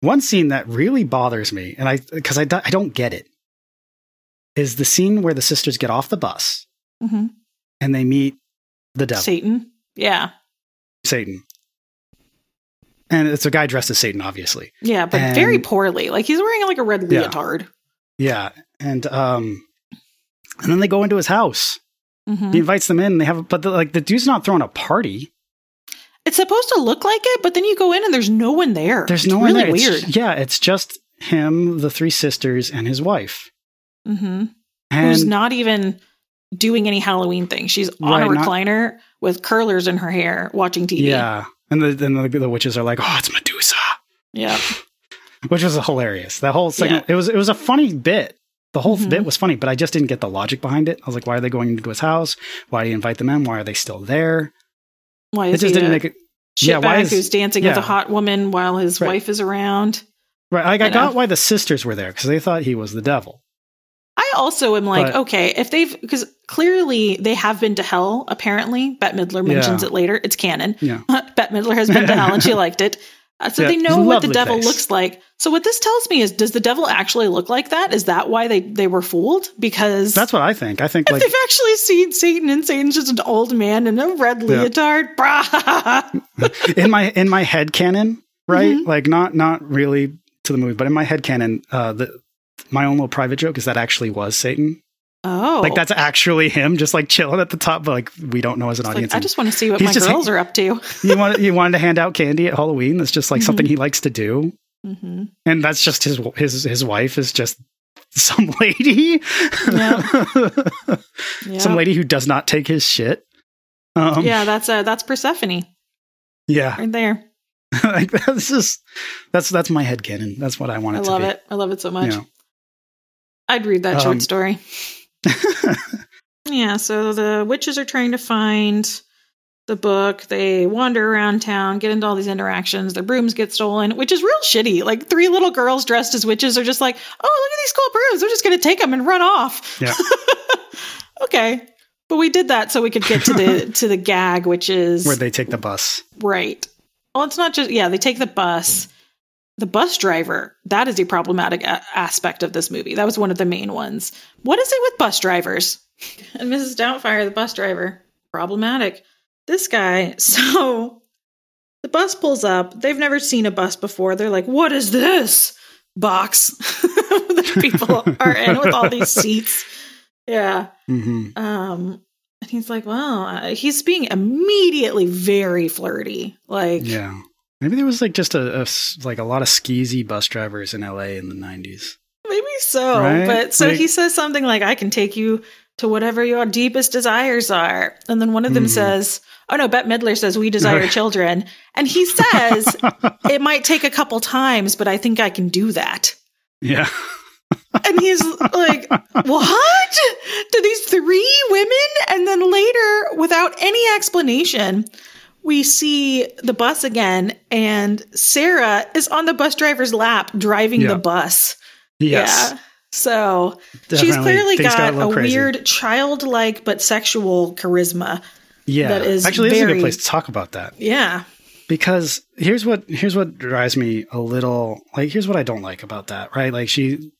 one scene that really bothers me, and I because I, I don't get it, is the scene where the sisters get off the bus hmm and they meet the devil, Satan. Yeah, Satan, and it's a guy dressed as Satan, obviously. yeah, but And- very poorly. Like he's wearing like a red Yeah. leotard. Yeah, and um, and then they go into his house. Mhm. He invites them in. They have, but the, like the dude's not throwing a party. It's supposed to look like it, but then you go in and there's no one there. There's It's no one really there. It's- yeah, it's just him, the three sisters, and his wife. Mm-hmm. And Who's not even doing any Halloween thing. She's on a Right, not- recliner with curlers in her hair, watching TV. yeah, and the, then the, the witches are like, "Oh, it's Medusa," yeah. [laughs] which was hilarious. That whole segment. It was it was a funny bit. The whole Mhm. bit was funny, but I just didn't get the logic behind it. I was like, "Why are they going into his house? Why do you invite them in? Why are they still there?" Why It is just he didn't make it. yeah, why is- who's dancing with yeah. a hot woman while his Right. wife is around? Right, I got know. why the sisters were there because they thought he was the devil. I also am like, But- okay, if they've because clearly they have been to hell. Apparently, Bette Midler mentions Yeah. it later. It's canon. Yeah. [laughs] Bette Midler has been to hell and she [laughs] liked it. Uh, so Yeah, they know what the devil face. looks like. So what this tells me is, does the devil actually look like that? Is that why they they were fooled? Because That's what I think. I think if like they've actually seen Satan and Satan's just an old man in a red Yeah. leotard, [laughs] brah. [laughs] in my in my head canon, right? Mhm. Like not not really to the movie, but in my head canon, uh, the my own little private joke is that actually was Satan. Oh, Like that's actually him, just like chilling at the top. But like we don't know as an It's audience. like, I just want to see what my girls are up to. you want you wanted to hand out candy at Halloween. That's just like something he likes to do, hmm and that's just his his his wife is just [laughs] some lady, Yeah. [laughs] some lady who does not take his shit. Um, yeah, that's uh, that's Persephone yeah. right there. [laughs] like that's just that's that's my head canon. That's what I want it I love it. I love it so much. Yeah. I'd read that Um, short story. [laughs] Yeah, so the witches are trying to find the book. They wander around town, get into all these interactions. Their brooms get stolen, which is real shitty. Like three little girls dressed as witches are just like, "Oh, look at these cool brooms. We're just going to take them and run off." Yeah. [laughs] okay. But we did that so we could get to the [laughs] to the gag, which is Where they take the bus. Right. Well, it's not just, yeah, they take the bus. The bus driver, that is a problematic a- aspect of this movie. That was one of the main ones. What is it with bus drivers? [laughs] And Mrs. Doubtfire, the bus driver, problematic. This guy, [laughs] so the bus pulls up. They've never seen a bus before. They're like, what is this box [laughs] that people are in with all these seats? Yeah. hmm Um, and he's like, well, uh, he's being immediately very flirty. Like, Yeah. Maybe there was like just a, a like a lot of skeezy bus drivers in LA in the 90s. maybe so. Right? But so Like- he says something like, I can take you to whatever your deepest desires are. And then one of them Mhm. says, oh no, Bette Midler says, we desire children. And he says, [laughs] it might take a couple times, but I think I can do that. yeah. And he's like, [laughs] What? To these three women? And then later, without any explanation, we see the bus again, and Sarah is on the bus driver's lap driving Yeah. the bus. Yes. Yeah. So she's clearly Things got, little a crazy. weird, childlike, but sexual charisma. Yeah. that is Actually, this is a good place to talk about that. Yeah. because here's what here's what drives me a little like here's what I don't like about that, right? Like she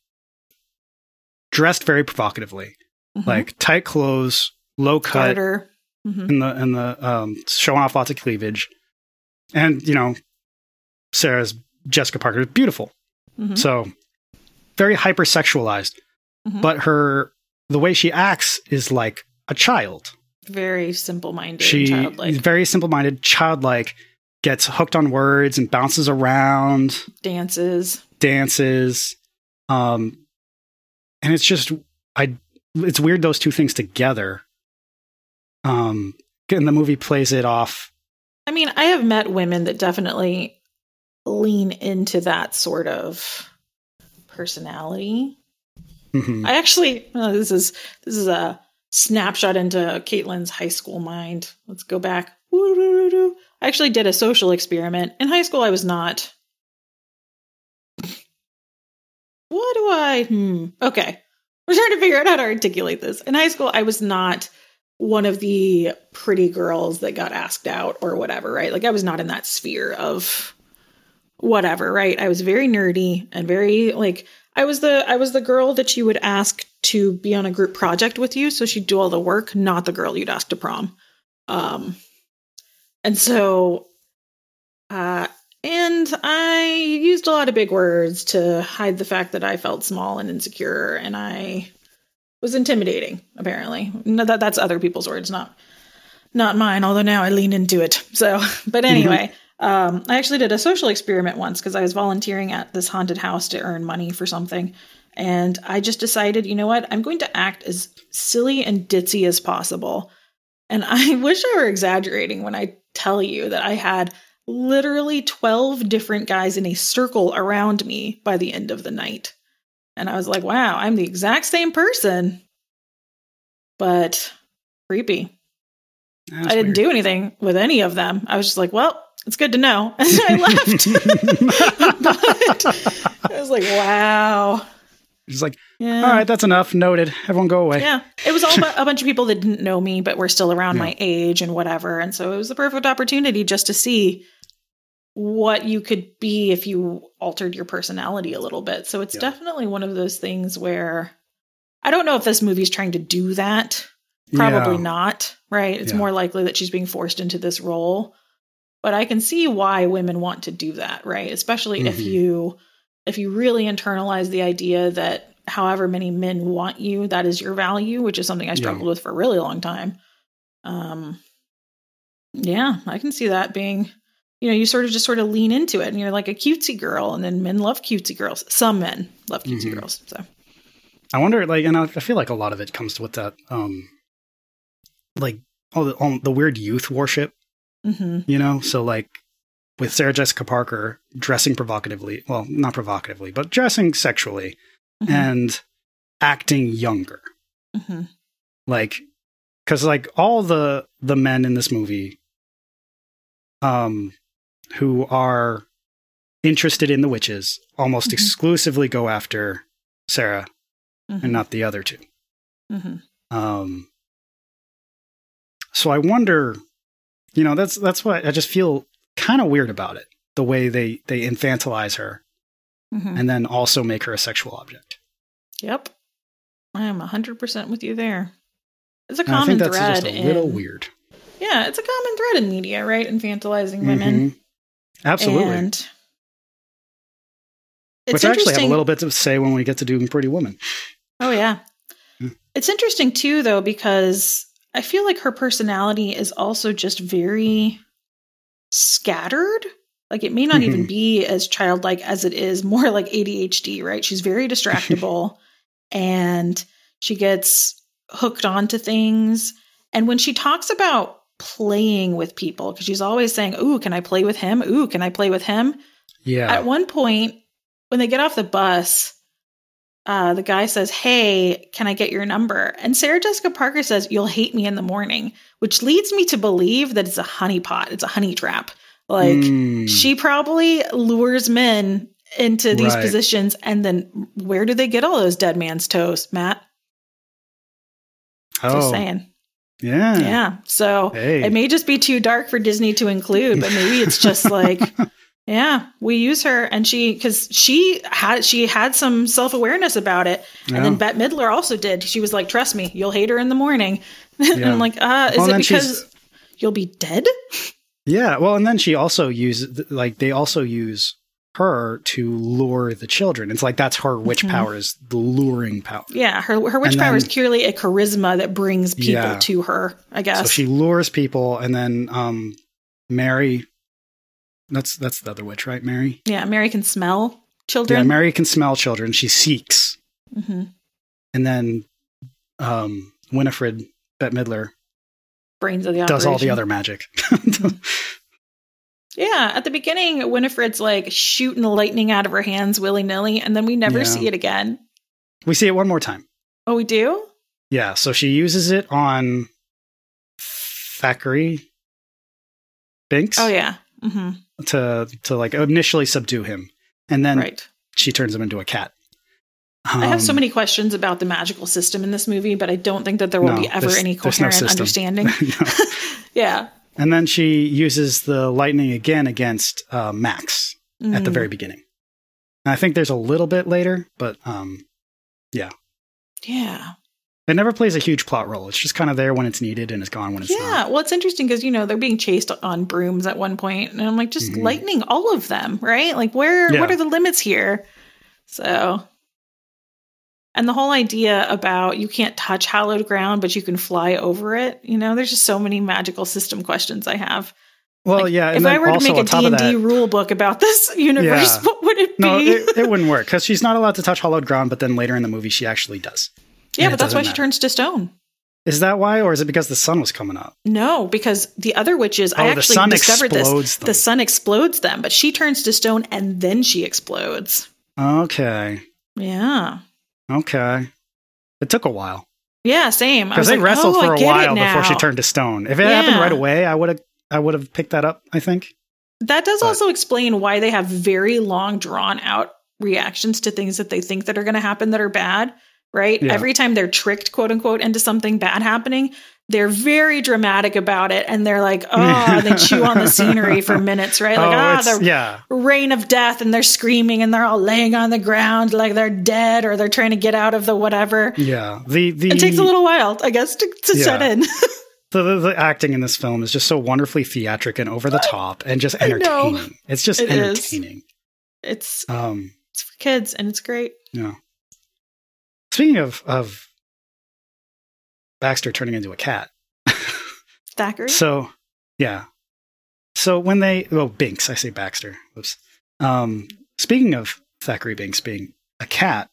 dressed very provocatively. Mhm. Like tight clothes, low cut Carter. Mhm. and the and the um showing off lots of cleavage. And, you know, Sarah's Jessica Parker is beautiful. Mhm. So very hypersexualized. Mhm. But her the way she acts is like a child. Very simple minded, She childlike. very simple minded, childlike, gets hooked on words and bounces around, dances. dances. Um and it's just I it's weird those two things together. Um and the movie plays it off. I mean, I have met women that definitely lean into that sort of personality. Mhm. I actually oh, this is this is a snapshot into Caitlin's high school mind. Let's go back. I actually did a social experiment. In high school I was not What do I hmm okay. we're trying to figure out how to articulate this. In high school I was not one of the pretty girls that got asked out or whatever, right? Like I was not in that sphere of whatever, right? I was very nerdy and very like I was the I was the girl that you would ask to be on a group project with you, so she'd do all the work, not the girl you'd ask to prom. Um and so uh and I used a lot of big words to hide the fact that I felt small and insecure and I was intimidating, apparently. No, that that's other people's words, not not mine, although now I lean into it. So [laughs] but anyway. Um, I actually did a social experiment once because I was volunteering at this haunted house to earn money for something. And I just decided, you know what? I'm going to act as silly and ditzy as possible. And [laughs] I wish I were exaggerating when I tell you that I had literally 12 different guys in a circle around me by the end of the night. And I was like, wow, I'm the exact same person. But creepy. I didn't weird. do anything with any of them. I was just like, well, it's good to know. [laughs] And I left. [laughs] but I was like, wow. She's like, Yeah. all right, that's enough. Noted. Everyone go away. Yeah. It was all about a bunch of people that didn't know me, but were still around Yeah. my age and whatever. And so it was the perfect opportunity just to see what you could be if you altered your personality a little bit. So it's Yeah. definitely one of those things where I don't know if this movie's trying to do that. Probably Yeah. not, right? It's Yeah. more likely that she's being forced into this role. But I can see why women want to do that, right? Especially if Mhm. you if you really internalize the idea that however many men want you, that is your value, which is something I struggled with for a really long time. Um yeah, I can see that being you know, you sort of just sort of lean into it and you're like a cutesy girl and then men love cutesy girls. Some men love cutesy Mhm. girls. So I wonder, like, and I I feel like a lot of it comes with that, um, like, all the, all the weird youth worship, mhm. you know? So, like, with Sarah Jessica Parker dressing provocatively, well, not provocatively, but dressing sexually Mhm. and acting younger. Mhm. like because like all the the men in this movie um who are interested in the witches almost Mhm. exclusively go after sarah Mhm. and not the other two Mhm. um so i wonder you know that's that's what i just feel kind of weird about it the way they they infantilize her Mhm. and then also make her a sexual object Yep. I am 100% with you there. It's a common think that's thread. a little in- weird Yeah, it's a common thread in media, right? Infantilizing women. Absolutely And it's which I actually have a little bit to say when we get to doing Pretty Woman. Oh, yeah. Hmm. It's interesting, too, though, because I feel like her personality is also just very scattered. Like it may not even Mhm. be as childlike as it is, more like ADHD, right? She's very distractible [laughs] and she gets hooked onto things. And when she talks about playing with people, because she's always saying, Ooh, can I play with him? Ooh, can I play with him? Yeah. At one point, when they get off the bus, uh, the guy says, Hey, can I get your number? And Sarah Jessica Parker says, You'll hate me in the morning, which leads me to believe that it's a honeypot, it's a honey trap. Like, Mm, she probably lures men into these Right. positions. And then where do they get all those dead man's toes, Matt? Just oh, saying. Yeah. Yeah. So Hey. it may just be too dark for Disney to include, but maybe it's just [laughs] like, yeah, we use her and she, cause she had, she had some self awareness about it. And then Bette Midler also did. She was like, trust me, you'll hate her in the morning. [laughs] and I'm like, uh, is Well, it she's- because you'll be dead? Yeah. Well, and then she also uses, like, they also use her to lure the children. It's like that's her witch Mhm. power is the luring power. Yeah. Her, her witch And power is purely a charisma that brings people Yeah. to her, I guess. So she lures people, and then um, Mary. That's that's the other witch, right? Mary. yeah. Mary can smell Yeah, children. Mary can smell children. She seeks, hmm and then um, Winifred Bette Midler Brains of the does all the other magic. [laughs] Yeah, at the beginning, Winifred's like shooting the lightning out of her hands willy nilly, and then we never Yeah. see it again. We see it one more time. Oh, we do? Yeah, so she uses it on Thackery Binx Oh, yeah. hmm to to like initially subdue him, and then Right. she turns him into a cat. I have so Um, many questions about the magical system in this movie, but I don't think that there will No, be ever any there's no coherent understanding. [laughs] [laughs] yeah. And then she uses the lightning again against uh, Max at the Mm. very beginning. And I think there's a little bit later, but um, Yeah. Yeah. It never plays a huge plot role. It's just kind of there when it's needed and it's gone when it's Yeah. not. Well, it's interesting because, you know, they're being chased on brooms at one point, And I'm like, just Mhm. lightning all of them, right? Like, where, Yeah. what are the limits here? So. And the whole idea about you can't touch hallowed ground, but you can fly over it. You know, there's just so many magical system questions I have. Well, Like, yeah. If I were to make a top of D&D rule book about this [laughs] universe, Yeah. what would it be? no, it, it wouldn't work because she's not allowed to touch hallowed ground. But then later in the movie, she actually does. yeah, but that's why doesn't she turns to stone. Is that why, or is it because the sun was coming up? No, because the other witches, I Oh, the actually discovered this. them. The sun explodes them, but she turns to stone and then she explodes. Okay, Yeah. Okay. It took a while Yeah, same. Because they like, wrestled oh, for a while before she turned to stone. If it happened right away, I would have. I would have picked that up. I think. That does But- also explain why they have very long, drawn out reactions to things that they think that are going to happen that are bad. Right? Yeah. Every time they're tricked, quote unquote, into something bad happening, they're very dramatic about it, and they're like, "Oh," [laughs] they chew on the scenery for minutes, right? Like, oh, ah, the yeah. reign of death and they're screaming and they're all laying on the ground like they're dead or they're trying to get out of the whatever. Yeah, the the It takes a little while, I guess, to, to set in. [laughs] the, the, the acting in this film is just so wonderfully theatric and over the top and just entertaining. It's just It is. entertaining. it's Um, it's for kids and it's great. yeah. Speaking of of Baxter turning into a cat, Thackery. so yeah, so when they oh Binx, I say Baxter. Oops. Um, speaking of Thackery Binx being a cat,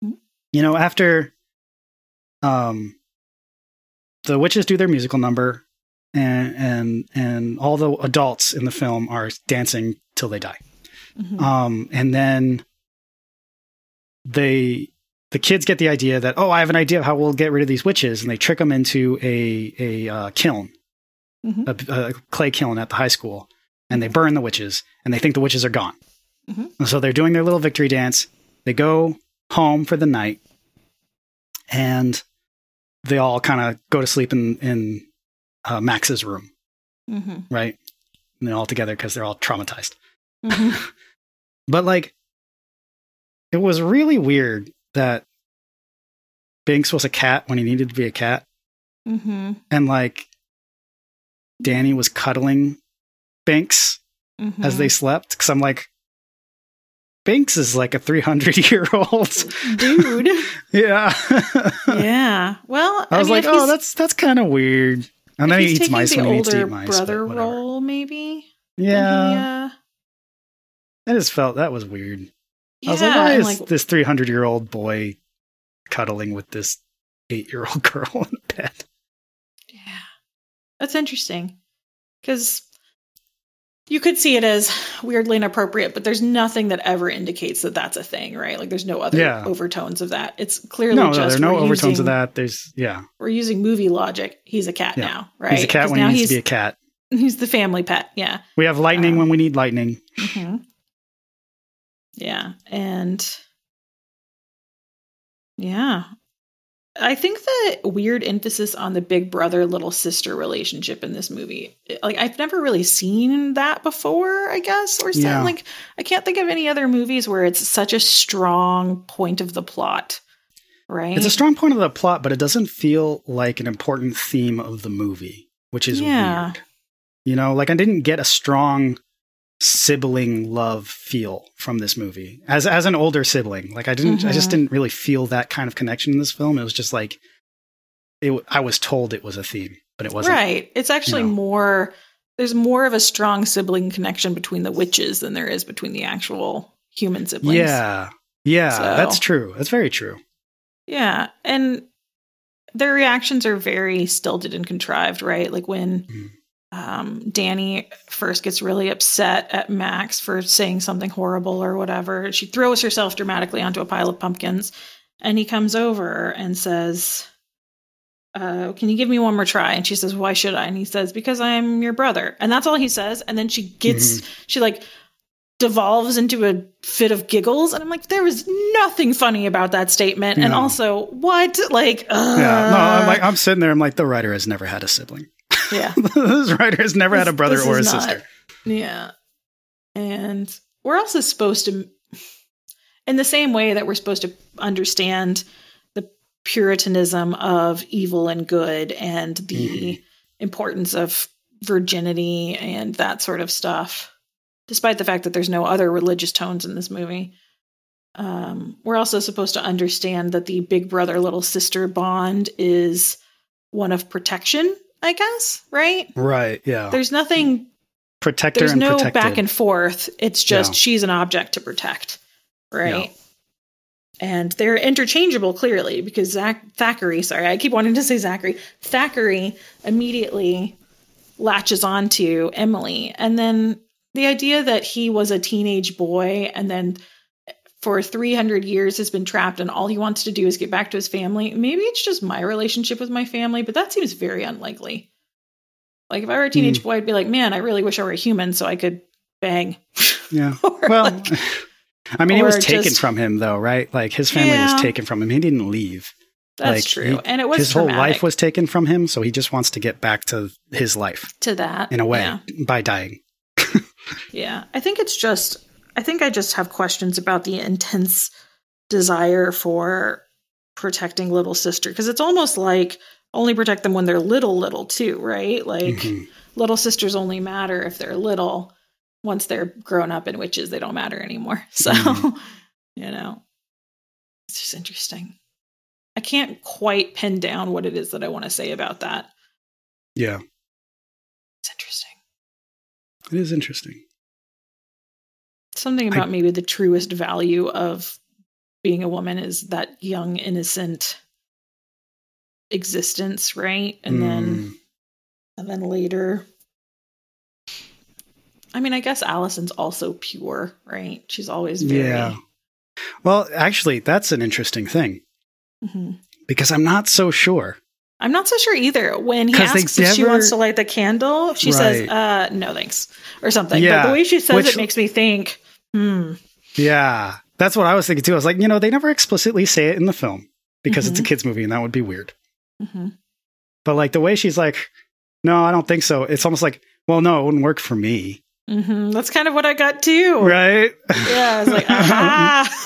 you know after um the witches do their musical number and and and all the adults in the film are dancing till they die Mhm. um and then they the kids get the idea that oh i have an idea of how we'll get rid of these witches and they trick them into a a uh, kiln Mhm. a, a clay kiln at the high school and they burn the witches and they think the witches are gone Mhm. and so they're doing their little victory dance they go home for the night and they all kind of go to sleep in in uh, max's room Mhm. right and they're all together because they're all traumatized Mhm. [laughs] but like it was really weird that binx was a cat when he needed to be a cat Mhm. and like danny was cuddling binx Mhm. as they slept because i'm like binx is like a 300 year old dude. [laughs] yeah yeah. Well, i was mean, like oh that's that's kind of weird and then he eats mice the when he needs to older eat mice brother role, maybe. yeah he, uh, i just felt that was weird yeah. I was like, why is like, this 300 year old boy cuddling with this eight year old [laughs] girl in bed? Yeah. That's interesting. Because you could see it as weirdly inappropriate, but there's nothing that ever indicates that that's a thing, right? Like there's no other Yeah. overtones of that. It's clearly No, no, just there are no overtones using, of that. There's, yeah. We're using movie logic. He's a cat Yeah. now, right? He's a cat when now he needs he's to be a cat. he's the family pet. Yeah. We have lightning Um, when we need lightning. hmm Yeah. And yeah. I think the weird emphasis on the big brother little sister relationship in this movie, eh, like I've never really seen that before, I guess, or Yeah. something. Like I can't think of any other movies where it's such a strong point of the plot, right? It's a strong point of the plot, but it doesn't feel like an important theme of the movie, which is Yeah. weird. You know, like I didn't get a strong sibling love feel from this movie as as an older sibling. Like I didn't, I just Mhm. didn't really feel that kind of connection in this film. It was just like it. I was told it was a theme, but it wasn't. right. It's actually know. more. There's more of a strong sibling connection between the witches than there is between the actual human siblings. Yeah, yeah, So- that's true. That's very true. Yeah, and their reactions are very stilted and contrived, right? Like when Mhm. Um, Danny first gets really upset at Max for saying something horrible or whatever, she throws herself dramatically onto a pile of pumpkins, and he comes over and says, uh, "Can you give me one more try?" And she says, "Why should I?" And he says, "Because I'm your brother." And that's all he says. And then she gets, she like devolves into a fit of giggles, and I'm like, there was nothing funny about that statement. And also, what? Like, uh, Yeah, no, I'm like I'm sitting there. I'm like the writer has never had a sibling. Yeah. [laughs] this writer has never had a brother or a not- sister. Yeah. And we're also supposed to, in the same way that we're supposed to understand the puritanism of evil and good and the Mhm. importance of virginity and that sort of stuff, despite the fact that there's no other religious tones in this movie. Um, we're also supposed to understand that the big brother little sister bond is one of protection, I guess, right? Right? Yeah. There's nothing Protector there's and no protected. back and forth. It's just Yeah. she's an object to protect, right? And they're interchangeable clearly because Zach Thackery, sorry, I keep wanting to say Zachary. Thackery immediately latches onto Emily, and then the idea that he was a teenage boy and then for 300 years has been trapped and all he wants to do is get back to his family. Maybe it's just my relationship with my family, but that seems very unlikely. Like if I were a teenage hmm. boy, I'd be like, man, I really wish I were a human so I could bang. yeah. [laughs] Well, like, I mean, it was taken just- from him though, right? Like his family Yeah. was taken from him. He didn't leave. that's like, true. he- and it was his whole life was taken from him, so he just wants to get back to his life to that in a way Yeah. by dying. [laughs] yeah. I think it's just I think I just have questions about the intense desire for protecting little sister because it's almost like only protect them when they're little little too, right? Like Mhm. little sisters only matter if they're little. Once they're grown up and witches, they don't matter anymore. [laughs] So, Mhm. you know, it's just interesting. I can't quite pin down what it is that I want to say about that. Yeah, It's interesting. it is interesting. Something I- about maybe the truest value of being a woman is that young, innocent existence, right? And then Mm, and then later I mean, I guess Allison's also pure, right? She's always very yeah. Well, actually, that's an interesting thing Mhm. because I'm not so sure. I'm not so sure either. When he asks if she wants to light the candle, she says, uh, no thanks, or something. Yeah, But the way she says which- it makes me think, hmm, Yeah, that's what I was thinking too. I was like, you know, they never explicitly say it in the film because it's a Mhm. kids movie and that would be weird. mhm. But like the way she's like, no, I don't think so. It's almost like, well, no, it wouldn't work for me, hmm That's kind of what I got too. right? Yeah, I was like, [laughs] aha.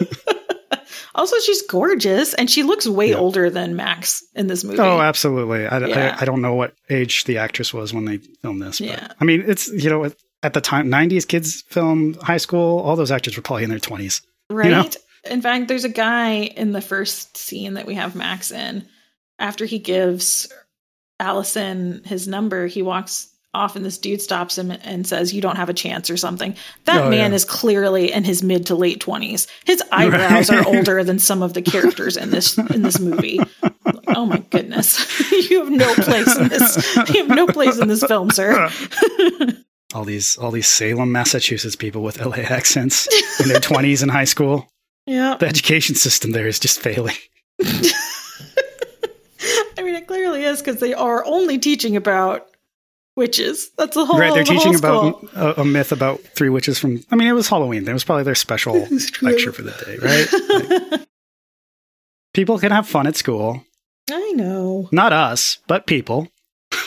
[laughs] also, she's gorgeous, and she looks way Yeah. older than Max in this movie. Oh, absolutely. I, Yeah. I, I don't know what age the actress was when they filmed this. But, Yeah. I mean, it's, you know, at the time, 90s kids film, high school, all those actors were probably in their 20s. right? know? In fact, there's a guy in the first scene that we have Max in. After he gives Allison his number, he walks off, and this dude stops him and says, "You don't have a chance" or something. That Oh, man yeah. is clearly in his mid to late twenties. His [laughs] eyebrows Right. are older than some of the characters in this in this movie. Like, oh my goodness, [laughs] you have no place in this. You have no place in this film, sir. [laughs] All these, all these Salem, Massachusetts people with LA accents in their 20s in high school. [laughs] yeah. The education system there is just failing. [laughs] [laughs] I mean, it clearly is because they are only teaching about witches. That's the whole. right. They're the teaching about a, a myth about three witches from, I mean, it was Halloween. That was probably their special lecture for the day, right? Like, people can have fun at school. I know. Not us, but people.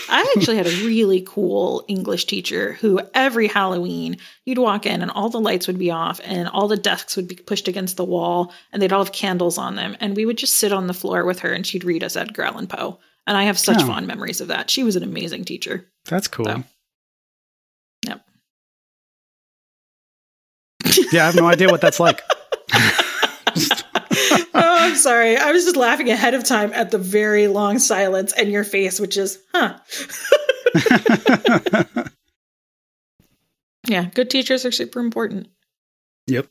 I actually had a really cool English teacher who every Halloween you'd walk in and all the lights would be off and all the desks would be pushed against the wall and they'd all have candles on them and we would just sit on the floor with her and she'd read us Edgar Allan Poe. And I have such Oh. fond memories of that. She was an amazing teacher. That's cool. So. Yep. yeah, I have no idea what that's like. [laughs] I'm sorry. I was just laughing ahead of time at the very long silence and your face, which is, huh. [laughs] Yeah, good teachers are super important. Yep.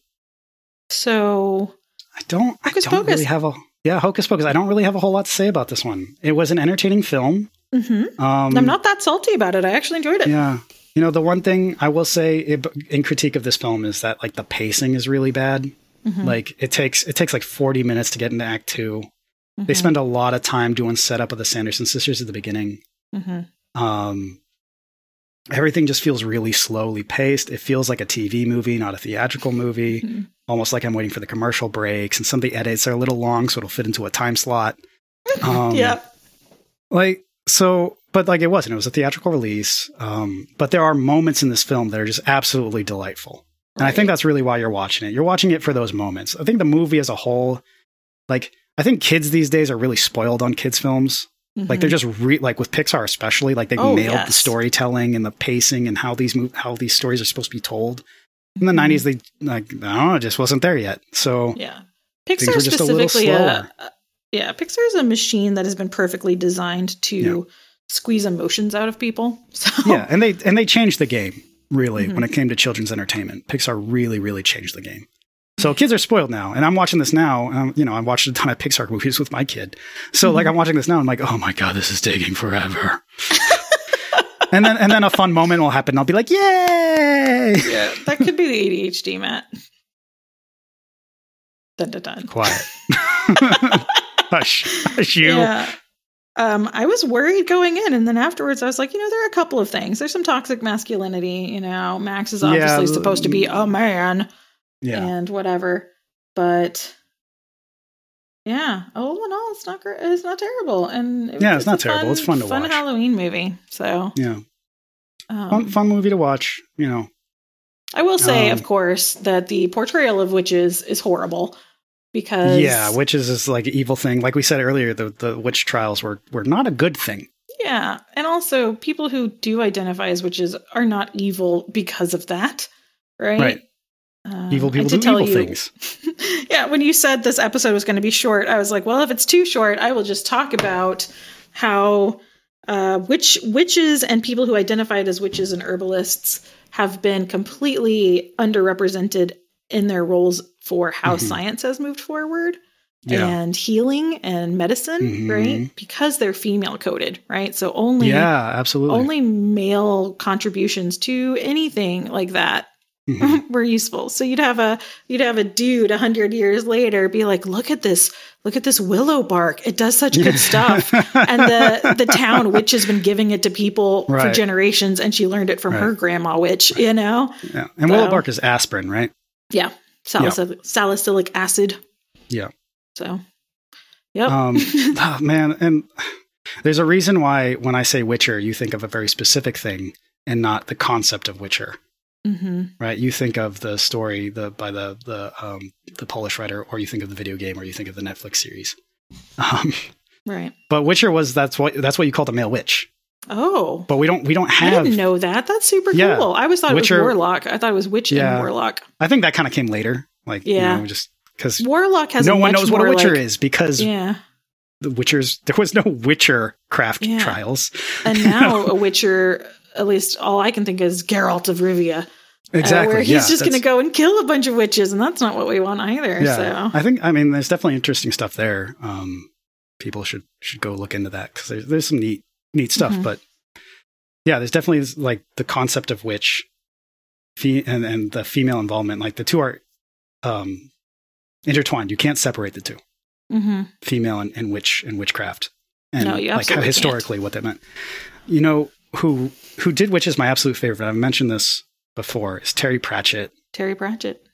So, I don't. I Hocus don't Pocus. really have a. Yeah, Hocus Pocus. I don't really have a whole lot to say about this one. It was an entertaining film. mhm. Um, I'm not that salty about it. I actually enjoyed it. Yeah. You know, the one thing I will say in critique of this film is that like the pacing is really bad. Mhm. Like it takes it takes like 40 minutes to get into Act 2. They Mhm. spend a lot of time doing setup of the Sanderson sisters at the beginning. Mhm. Um, everything just feels really slowly paced. It feels like a TV movie, not a theatrical movie. [laughs] Almost like I'm waiting for the commercial breaks, and some of the edits are a little long, so it'll fit into a time slot. [laughs] Um, yeah. like so, but like it wasn't. It was a theatrical release. Um, but there are moments in this film that are just absolutely delightful, and I think that's really why you're watching it. You're watching it for those moments. I think the movie as a whole, like I think kids these days are really spoiled on kids films. Like they're Mhm. just re- like with Pixar especially, like they've Oh, nailed the storytelling and the pacing and how these mov- how these stories are supposed to be told. In the Mhm. '90s, they like I don't know, it just wasn't there yet. So Yeah. Pixar were just a little specifically, uh, slower. uh, yeah, Pixar is a machine that has been perfectly designed to Yeah. squeeze emotions out of people. [laughs] So yeah, and they and they changed the game really Mhm. when it came to children's entertainment. Pixar really really changed the game. So kids are spoiled now, and I'm watching this now. And I'm, you know, I watched a ton of Pixar movies with my kid. So like Mhm. I'm watching this now, I'm like, oh my god, this is taking forever. [laughs] and then and then a fun moment will happen. And I'll be like, yay! yeah, that could be the ADHD, Matt. Dun dun dun. Quiet. [laughs] [laughs] hush, hush you. Yeah. Um, I was worried going in, and then afterwards, I was like, you know, there are a couple of things. There's some toxic masculinity. You know, Max is obviously Yeah, supposed to be a man Yeah. and whatever, but yeah, all in all, it's not gr- it's not terrible, and it Yeah, was it's not terrible. It's fun to fun watch. Halloween movie. So, Yeah. um, Fun, fun movie to watch. You know. I will say, Um, of course, that the portrayal of witches is horrible because Yeah, witches is like evil thing. Like we said earlier, the the witch trials were were not a good thing. Yeah, and also people who do identify as witches are not evil because of that, right? Right. Um, Evil people do tell evil you- things. [laughs] yeah, when you said this episode was going to be short, I was like, well, if it's too short, I will just talk about how uh, witch witches and people who identified as witches and herbalists have been completely underrepresented in their roles for how Mhm. science has moved forward Yeah. and healing and medicine, Mhm. right? Because they're female coded, right? So only yeah, absolutely. only male contributions to anything like that Mhm. [laughs] were useful. So you'd have a you'd have a dude a hundred years later be like, look at this, look at this willow bark. It does such good stuff. And the [laughs] the town witch has been giving it to people for generations, and she learned it from her grandma witch. You know, yeah. And willow bark is aspirin, right? yeah, salicylic, salicylic acid. Yeah. So, yep. Um, oh, [laughs] man, and there's a reason why when I say Witcher, you think of a very specific thing and not the concept of Witcher, hmm right? You think of the story the by the the um, the Polish writer, or you think of the video game, or you think of the Netflix series. [laughs] Um, Right. but Witcher was that's what that's what you called a male witch. Oh. But we don't we don't have. I didn't know that. That's super Yeah. cool. I always thought Witcher- it was warlock. I thought it was witch Yeah. and warlock. I think that kind of came later. Like Yeah. you know, just because Warlock has no one knows what a Witcher like- is because Yeah. the Witchers there was no Witcher craft Yeah. trials. And [laughs] now a Witcher, at least all I can think is Geralt of Rivia. uh, Exactly. where he's yeah, just going to go and kill a bunch of witches, and that's not what we want either. Yeah, So, I think I mean there's definitely interesting stuff there. Um, people should should go look into that because there's there's some neat neat stuff. Mhm. But yeah, there's definitely this, like the concept of witch, fe- and and the female involvement. Like the two are um intertwined. You can't separate the two, hmm female and, and witch and witchcraft, and No, like how historically what that meant. You know who who did which is my absolute favorite. I've mentioned this before. Is Terry Pratchett. Terry Pratchett.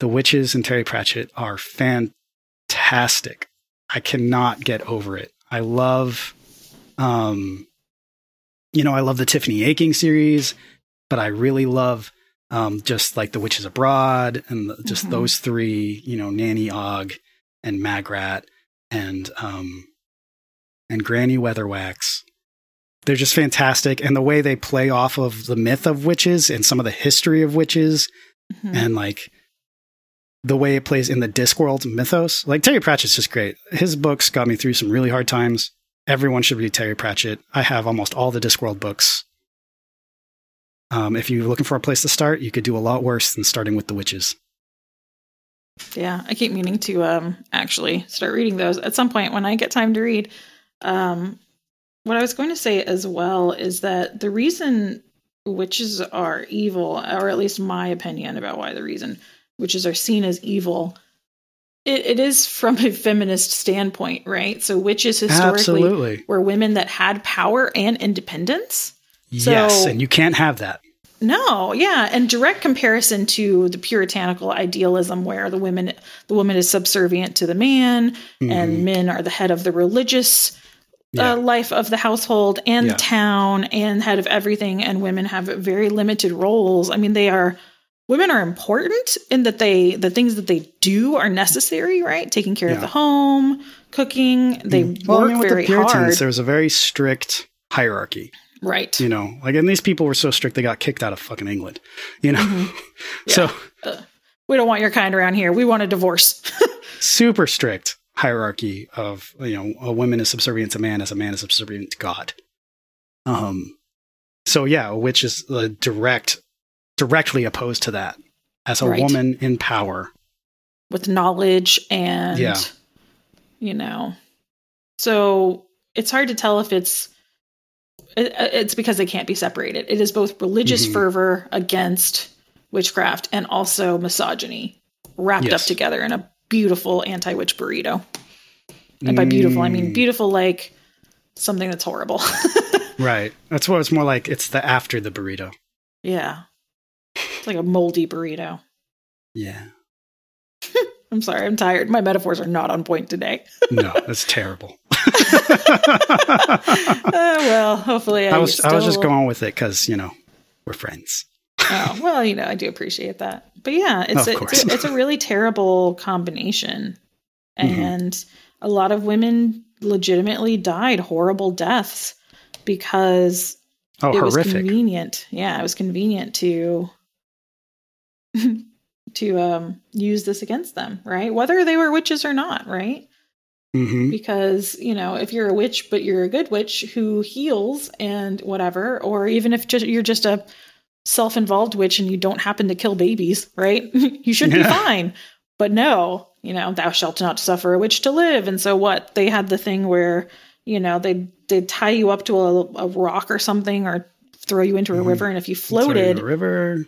The witches and Terry Pratchett are fantastic. I cannot get over it. I love, um, you know, I love the Tiffany Aching series, but I really love um, just like the Witches Abroad and the, just Mhm. those three. You know, Nanny Og and Magrat and um, and Granny Weatherwax. They're just fantastic, and the way they play off of the myth of witches and some of the history of witches Mhm. and like the way it plays in the Discworld mythos. Like Terry Pratchett's just great. His books got me through some really hard times. Everyone should read Terry Pratchett. I have almost all the Discworld books. Um, if you're looking for a place to start, you could do a lot worse than starting with the witches. Yeah, I keep meaning to um actually start reading those at some point when I get time to read. Um what I was going to say as well is that the reason witches are evil, or at least my opinion about why the reason witches are seen as evil, it, it is from a feminist standpoint, right? So witches historically Absolutely. were women that had power and independence. yes, So- and you can't have that. No, yeah, and direct comparison to the puritanical idealism where the women the woman is subservient to the man and men are the head of the religious Mm-hmm. Yeah. uh, life of the household and Yeah. the town and head of everything and women have very limited roles. I mean they are women are important in that they the things that they do are necessary, right? Taking care Yeah. of the home, cooking, they Well, work I mean, with very the Puritans, hard. there was a very strict hierarchy. Right. You know, like, and these people were so strict they got kicked out of fucking England. You know, Mm-hmm. [laughs] so we don't want your kind around here. We want a divorce. [laughs] super strict hierarchy of you know a woman is subservient to man as a man is subservient to God. Um, so yeah, a witch is uh, direct, directly opposed to that as a Right. woman in power. with knowledge and Yeah. you know so it's hard to tell if it's it's because they can't be separated it is both religious Mhm. fervor against witchcraft and also misogyny wrapped up together in a beautiful anti-witch burrito and by beautiful i mean Mm, beautiful like something that's horrible [laughs] right. That's what it's more like. It's the after the burrito. yeah it's like a moldy burrito Yeah. [laughs] i'm sorry i'm tired my metaphors are not on point today [laughs] No, that's terrible. uh, [laughs] well hopefully i, I was I was just going with it because you know we're friends. Oh, well, you know, I do appreciate that. But yeah, it's, a, it's, a, it's a really terrible combination. Mhm. And a lot of women legitimately died horrible deaths because Oh, it was convenient. Yeah, it was convenient to [laughs] to um use this against them, right? Whether they were witches or not, right? hmm because you know if you're a witch but you're a good witch who heals and whatever or even if just you're just a self-involved witch and you don't happen to kill babies right [laughs] you should be fine but no you know thou shalt not suffer a witch to live and so what they had the thing where you know they they tie you up to a, a rock or something or throw you into a Mhm. river and if you floated river.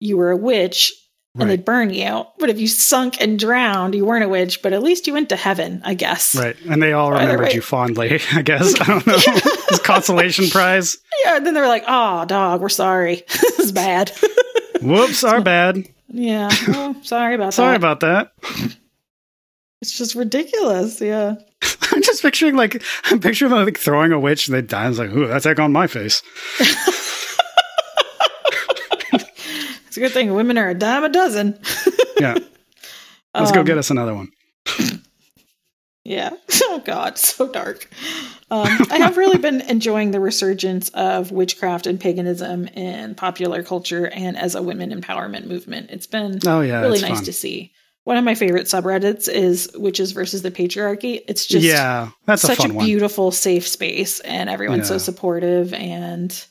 You were a witch and Right. they'd burn you but if you sunk and drowned you weren't a witch but at least you went to heaven i guess Right. And they all remembered way. you fondly, [laughs] I guess. I don't know. [laughs] [laughs] It's consolation prize. Yeah, and then they were like, "Oh, dog, we're sorry. this is bad." Whoops, our bad. yeah, oh, sorry about Sorry that. Sorry about that. it's just ridiculous. Yeah, I'm just picturing like I'm picturing them like throwing a witch and they die. I was like, ooh, that's egg on my face. It's a good thing women are a dime a dozen. [laughs] Yeah. Let's go Um, get us another one. [laughs] Yeah. [laughs] Oh God, so dark. Um, I have really been enjoying the resurgence of witchcraft and paganism in popular culture and as a women empowerment movement. It's been Oh yeah, really nice fun. to see. One of my favorite subreddits is witches versus the patriarchy. It's just yeah, that's such a, one. beautiful safe space and everyone's so supportive and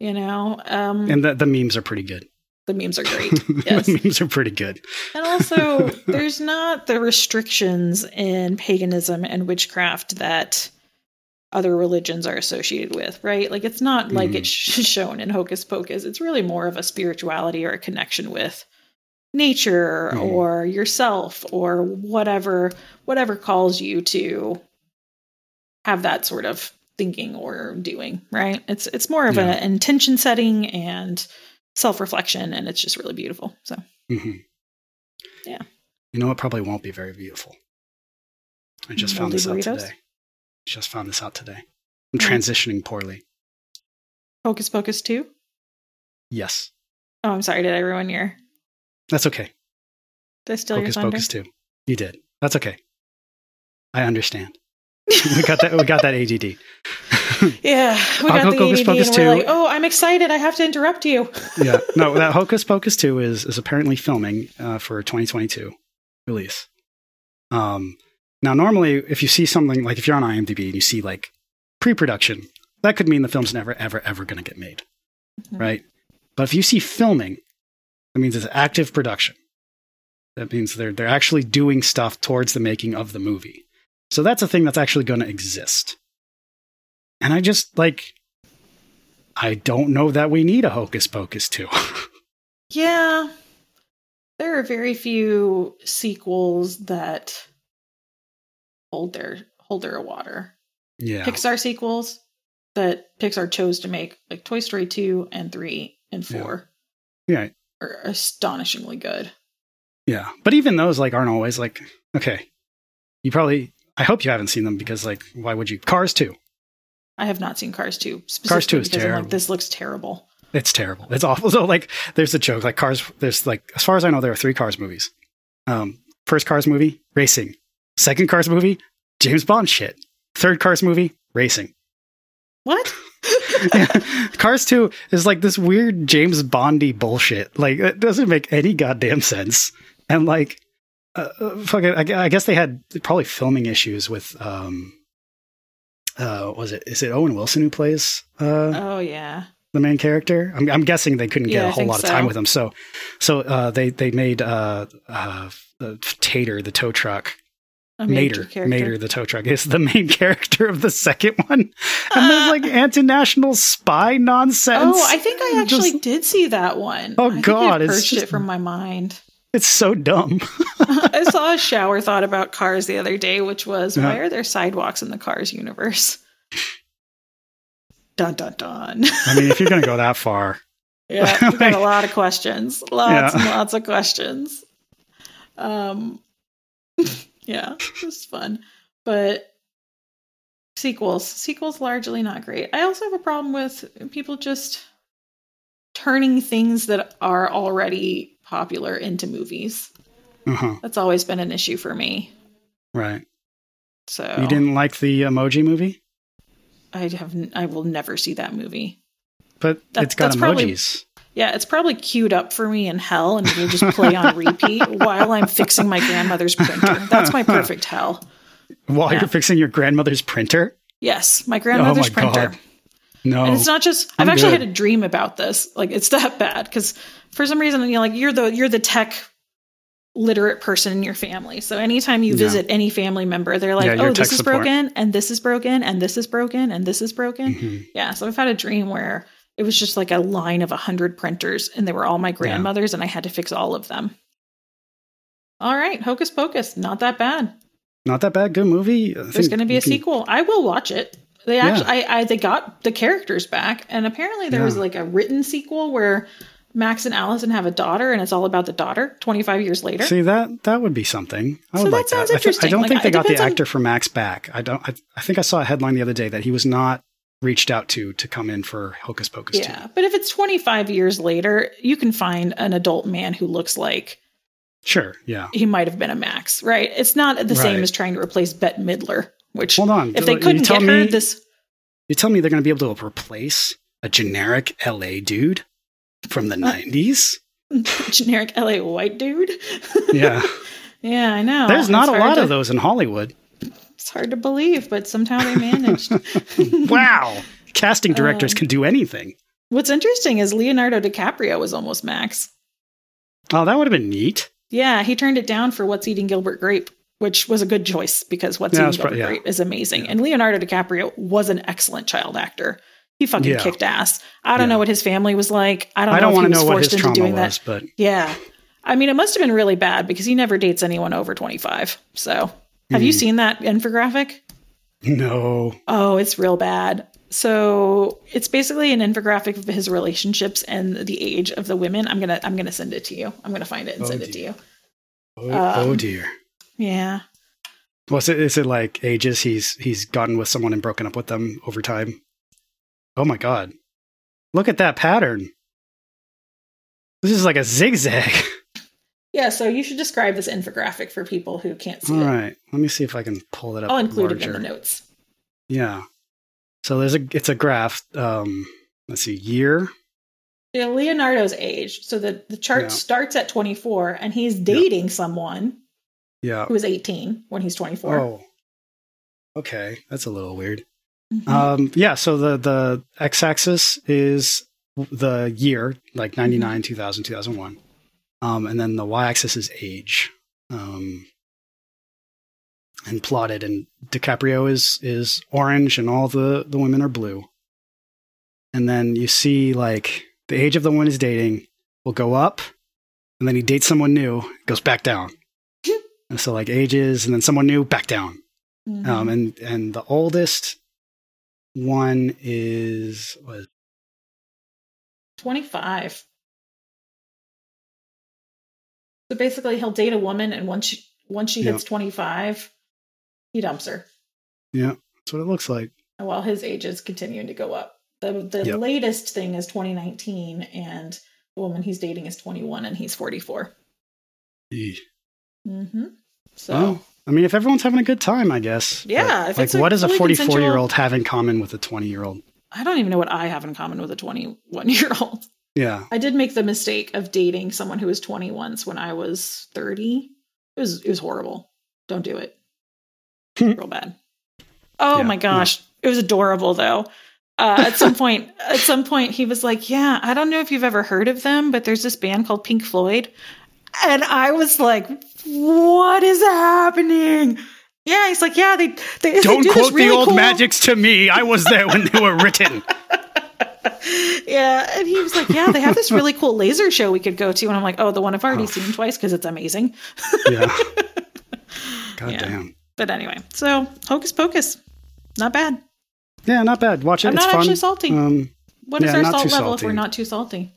you know um And the, the memes are pretty good. The memes are great [laughs] yes the memes are pretty good. and also [laughs] there's not the restrictions in paganism and witchcraft that other religions are associated with right like it's not like Mhm. it's [laughs] shown in hocus pocus it's really more of a spirituality or a connection with nature Mhm. or yourself or whatever whatever calls you to have that sort of thinking or doing right it's it's more of Yeah. an intention setting and self-reflection and it's just really beautiful so hmm Yeah. You know, it probably won't be very beautiful. I just found Moldy this out today. Just found this out today. I'm Mm. transitioning poorly. hocus pocus 2 Yes, oh i'm sorry did i ruin your that's okay. did i steal Hocus your thunder Pocus too. You did. That's okay. I understand. [laughs] [laughs] we got that. We got that ADD. Yeah we got the Hocus Pocus and we're 2. like oh i'm excited i have to interrupt you [laughs] yeah. No, that Hocus Pocus 2 is is apparently filming uh, for 2022 release. Um now normally if you see something like if you're on IMDb and you see like pre-production, that could mean the film's never ever ever going to get made. Mhm. Right? But if you see filming, that means it's active production. That means they're they're actually doing stuff towards the making of the movie. So that's a thing that's actually going to exist. And I just like I don't know that we need a Hocus Pocus 2. [laughs] Yeah. there are very few sequels that hold their hold their water. Yeah. Pixar sequels that Pixar chose to make, like Toy Story 2 and 3 and 4, Yeah. are astonishingly good. Yeah. But even those like aren't always like okay. You probably I hope you haven't seen them because like why would you? Cars 2. I have not seen Cars 2. Cars 2 is terrible. like, this looks terrible. It's terrible. It's awful. [laughs] So like there's a joke like Cars there's like as far as I know there are 3 Cars movies. Um first Cars movie, racing. Second Cars movie, James Bond shit. Third Cars movie, racing. What? [laughs] Cars 2 is like this weird James Bondy bullshit. Like it doesn't make any goddamn sense. And like uh, uh, fuck it, I, I guess they had probably filming issues with um uh was it is it Owen Wilson who plays uh oh, yeah. the main character? I'm, I'm guessing they couldn't get Yeah, a whole lot of so. time with him. So so uh they they made uh uh uh, Tater the tow truck Mater. Mater, the tow truck, is the [laughs] main character of the second one, [laughs] and there's like anti-national spy nonsense. Oh, I think I actually Just- did see that one. Oh, I God, it's just- it from my mind. It's so dumb. [laughs] I saw a shower thought about cars the other day, which was Yeah. why are there sidewalks in the Cars universe? Dun dun dun. I mean, if you're gonna go that far, [laughs] yeah, we got a [laughs] lot of questions. Lots Yeah. and lots of questions. Um, yeah, it was fun, but sequels, sequels largely not great. I also have a problem with people just turning things that are already popular into movies. uh-huh, That's always been an issue for me. right? So You didn't like the emoji movie, I have n- I will never see that movie. but That- it's got that's probably- emojis. Yeah, it's probably queued up for me in hell and it'll just play on repeat [laughs] while I'm fixing my grandmother's printer. That's my perfect hell. While yeah. you're fixing your grandmother's printer. Yes, my grandmother's Oh my printer. God. No, And it's not just I've I'm actually good. had a dream about this. Like it's that bad cuz for some reason you know like you're the you're the tech literate person in your family. So anytime you Yeah. visit any family member, they're like, Yeah, "Oh, this is support. broken and this is broken and this is broken and this is broken." Mhm. Yeah, so I've had a dream where it was just like a line of a hundred printers, and they were all my grandmothers, and I had to fix all of them. All right, Hocus Pocus, not that bad. not that bad. Good movie. I There's going to be a can- sequel. I will watch it. They Yeah. actually, I, I, they got the characters back, and apparently there was like a written sequel where Max and Allison have a daughter, and it's all about the daughter. Twenty five years later. See that that would be something. I So would that like sounds that. I, thi- I don't Like, think they got the depends on- actor for Max back. I don't. I, I think I saw a headline the other day that he was not reached out to to come in for Hocus Pocus yeah, 2. but if it's twenty five years later, you can find an adult man who looks like Sure. Yeah. he might have been a Max, right? It's not the same as trying to replace Bette Midler, which Hold on. if they couldn't tell get her, this You tell me they're going to be able to replace a generic LA dude from the 90s? [laughs] generic LA white dude. Yeah. [laughs] yeah, I know. There's not It's a lot to- of those in Hollywood. It's hard to believe, but somehow they managed. [laughs] Wow. Casting directors Um, can do anything. What's interesting is Leonardo DiCaprio was almost Max. Oh, that would have been neat. Yeah, he turned it down for What's Eating Gilbert Grape, which was a good choice because What's Yeah, Eating it's Gilbert pro- yeah. Grape is amazing. Yeah. And Leonardo DiCaprio was an excellent child actor. He fucking Yeah. kicked ass. I don't know what his family was like. I don't I know don't if want he to was know what forced his into trauma doing was, that. but Yeah. I mean, it must have been really bad because he never dates anyone over 25. So, have you Hmm. seen that infographic? no. Oh, it's real bad. So, it's basically an infographic of his relationships and the age of the women. I'm going to I'm to send it to you. I'm going to find it and Oh, send it to you. Oh, Um, oh dear. Yeah. Was it? Is it like ages? He's he's gotten with someone and broken up with them over time. Oh my god! Look at that pattern. This is like a zigzag. [laughs] Yeah, so you should describe this infographic for people who can't see All it. right, let me see if I can pull it up. I'll include larger. it in the notes. Yeah. So there's a it's a graph. Um, let's see, year. Yeah, Leonardo's age. So the, the chart Yeah. starts at 24 and he's dating someone Yeah. who is 18 when he's 24. Oh. Okay, that's a little weird. Mhm. Um, yeah. So the the x-axis is the year, like 99, 2000, 2001. Um, and then the y-axis is age. Um, and plotted, and DiCaprio is is orange, and all the the women are blue. And then you see like the age of the one is dating will go up, and then he dates someone new, goes back down. And so like ages, and then someone new, back down. Mhm. Um, and and the oldest one is was 25. So basically, he'll date a woman, and once she, once she hits 25, he dumps her. yeah, that's what it looks like. While his age is continuing to go up. The, the Yep. latest thing is 2019, and the woman he's dating is 21, and he's 44. Eeh. Mm-hmm. So, Well, I mean, if everyone's having a good time, I guess. Yeah, But, like, what does a fully 44 year old have in common with a 20 year old? I don't even know what I have in common with a 21 year old. Yeah. I did make the mistake of dating someone who was 20 once when I was 30. It was it was horrible. Don't do it. Real bad. Oh Yeah, my gosh. It was adorable though. Uh, at some [laughs] point at some point he was like, "Yeah, I don't know if you've ever heard of them, but there's this band called Pink Floyd." And I was like, "What is happening?" Yeah, he's like, "Yeah, they they, they Don't do this quote really the old cool- magics to me. I was there when they were written. [laughs] yeah, and he was like, "Yeah, they have this really cool laser show we could go to," and I'm like, "Oh, the one I've already Oh. seen twice because it's amazing." Yeah. [laughs] God Yeah. damn. But anyway, so Hocus Pocus, not bad. Yeah, not bad. Watch it. I'm it's not fun. actually salty. Um, What is yeah, our salt level if we're not too salty?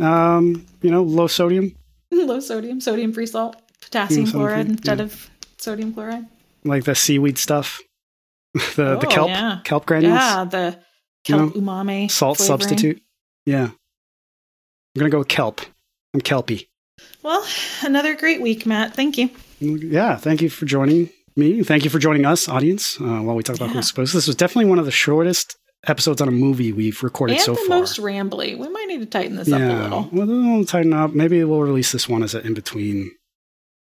um, you know, low sodium, [laughs] Low sodium, sodium free salt, potassium chloride instead yeah. of sodium chloride. like the seaweed stuff, [laughs] the the Oh, kelp yeah. kelp granules, Yeah, the You kelp know, umami salt flavoring. substitute. Yeah, I'm gonna go with kelp. I'm kelpy. Well, another great week, Matt. Thank you. Yeah, thank you for joining me. Thank you for joining us, audience, uh, while we talk about Yeah. Hocus Pocus. This was definitely one of the shortest episodes on a movie we've recorded and so the far. most rambly. We might need to tighten this up a yeah, little. well, we'll tighten up. Maybe we'll release this one as an in between.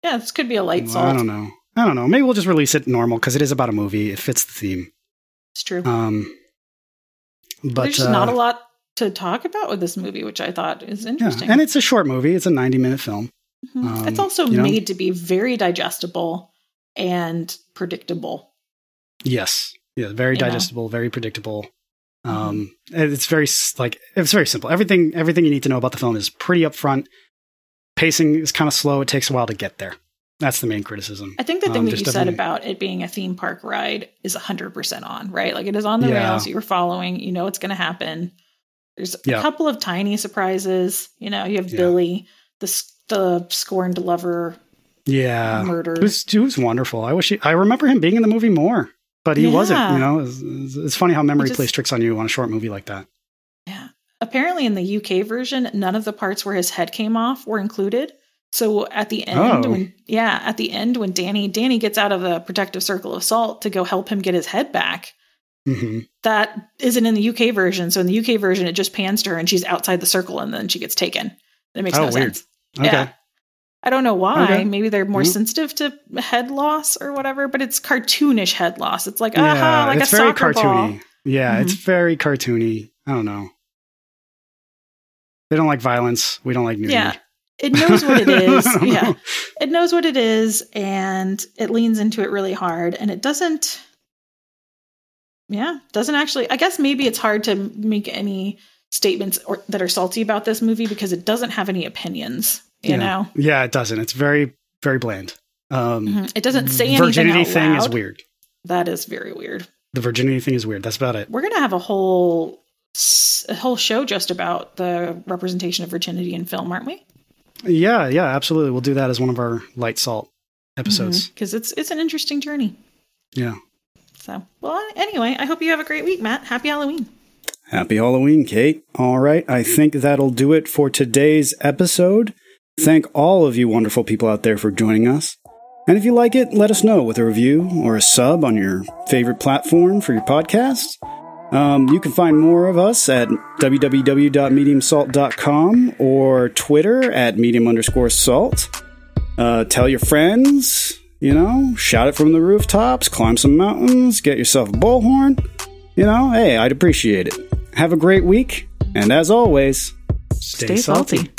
Yeah, this could be a light Well, salt. I don't know. I don't know. Maybe we'll just release it normal because it is about a movie. It fits the theme. It's true. Um, but There's just not uh, a lot to talk about with this movie, which I thought is yeah, interesting. and it's a short movie. It's a 90 minute film. Mhm. um, it's also you know- made to be very digestible and predictable. Yes. Yeah. Very You know. digestible, very predictable. Um, it's very s- like it's very simple. Everything everything you need to know about the film is pretty upfront. Pacing is kind of slow. It takes a while to get there. That's the main criticism. I think the thing Um, that you said about it being a theme park ride is 100% on, right? Like it is on the Yeah. rails. You're following, you know what's going to happen. There's a couple of tiny surprises. You know, you have Yeah. Billy, the, the scorned lover Yeah. It was, it was wonderful. I wish he, I remember him being in the movie more, but he wasn't. You know, it's, it's- funny how memory just- plays tricks on you on a short movie like that. Yeah. Apparently, in the UK version, none of the parts where his head came off were included. So at the end, Oh. when yeah, at the end when Danny Danny gets out of the protective circle of salt to go help him get his head back, hmm that isn't in the UK version. So in the UK version, it just pans to her and she's outside the circle and then she gets taken. It makes Oh, no weird. sense. Okay. Yeah. I don't know why. Okay. Maybe they're more Mhm. sensitive to head loss or whatever, but it's cartoonish head loss. It's like, Yeah, aha, like it's a very soccer cartoony. ball. Yeah, it's Mhm. very cartoony. I don't know. They don't like violence. We don't like nudity. Yeah. It knows what it [laughs] is. Yeah. It knows what it is and it leans into it really hard and it doesn't yeah, doesn't actually I guess maybe it's hard to make any statements or, that are salty about this movie because it doesn't have any opinions, you Yeah. know. Yeah, it doesn't. It's very, very bland. Um, Mhm. It doesn't say anything virginity out thing is weird. That is very weird. The virginity thing is weird. That's about it. We're going to have a whole s- a whole show just about the representation of virginity in film, aren't we? Yeah, yeah, absolutely. We'll do that as one of our light salt episodes. Because it's it's an interesting journey. Yeah. So, well, anyway, I hope you have a great week, Matt. Happy Halloween. Happy Halloween, Kait. All right. I think that'll do it for today's episode. Thank all of you wonderful people out there for joining us. And if you like it, let us know with a review or a sub on your favorite platform for your podcast. Um, you can find more of us at www.mediumsalt.com or Twitter at medium underscore salt. Uh, tell your friends, you know, shout it from the rooftops, climb some mountains, get yourself a bullhorn. You know, hey, I'd appreciate it. Have a great week, and as always, Stay salty.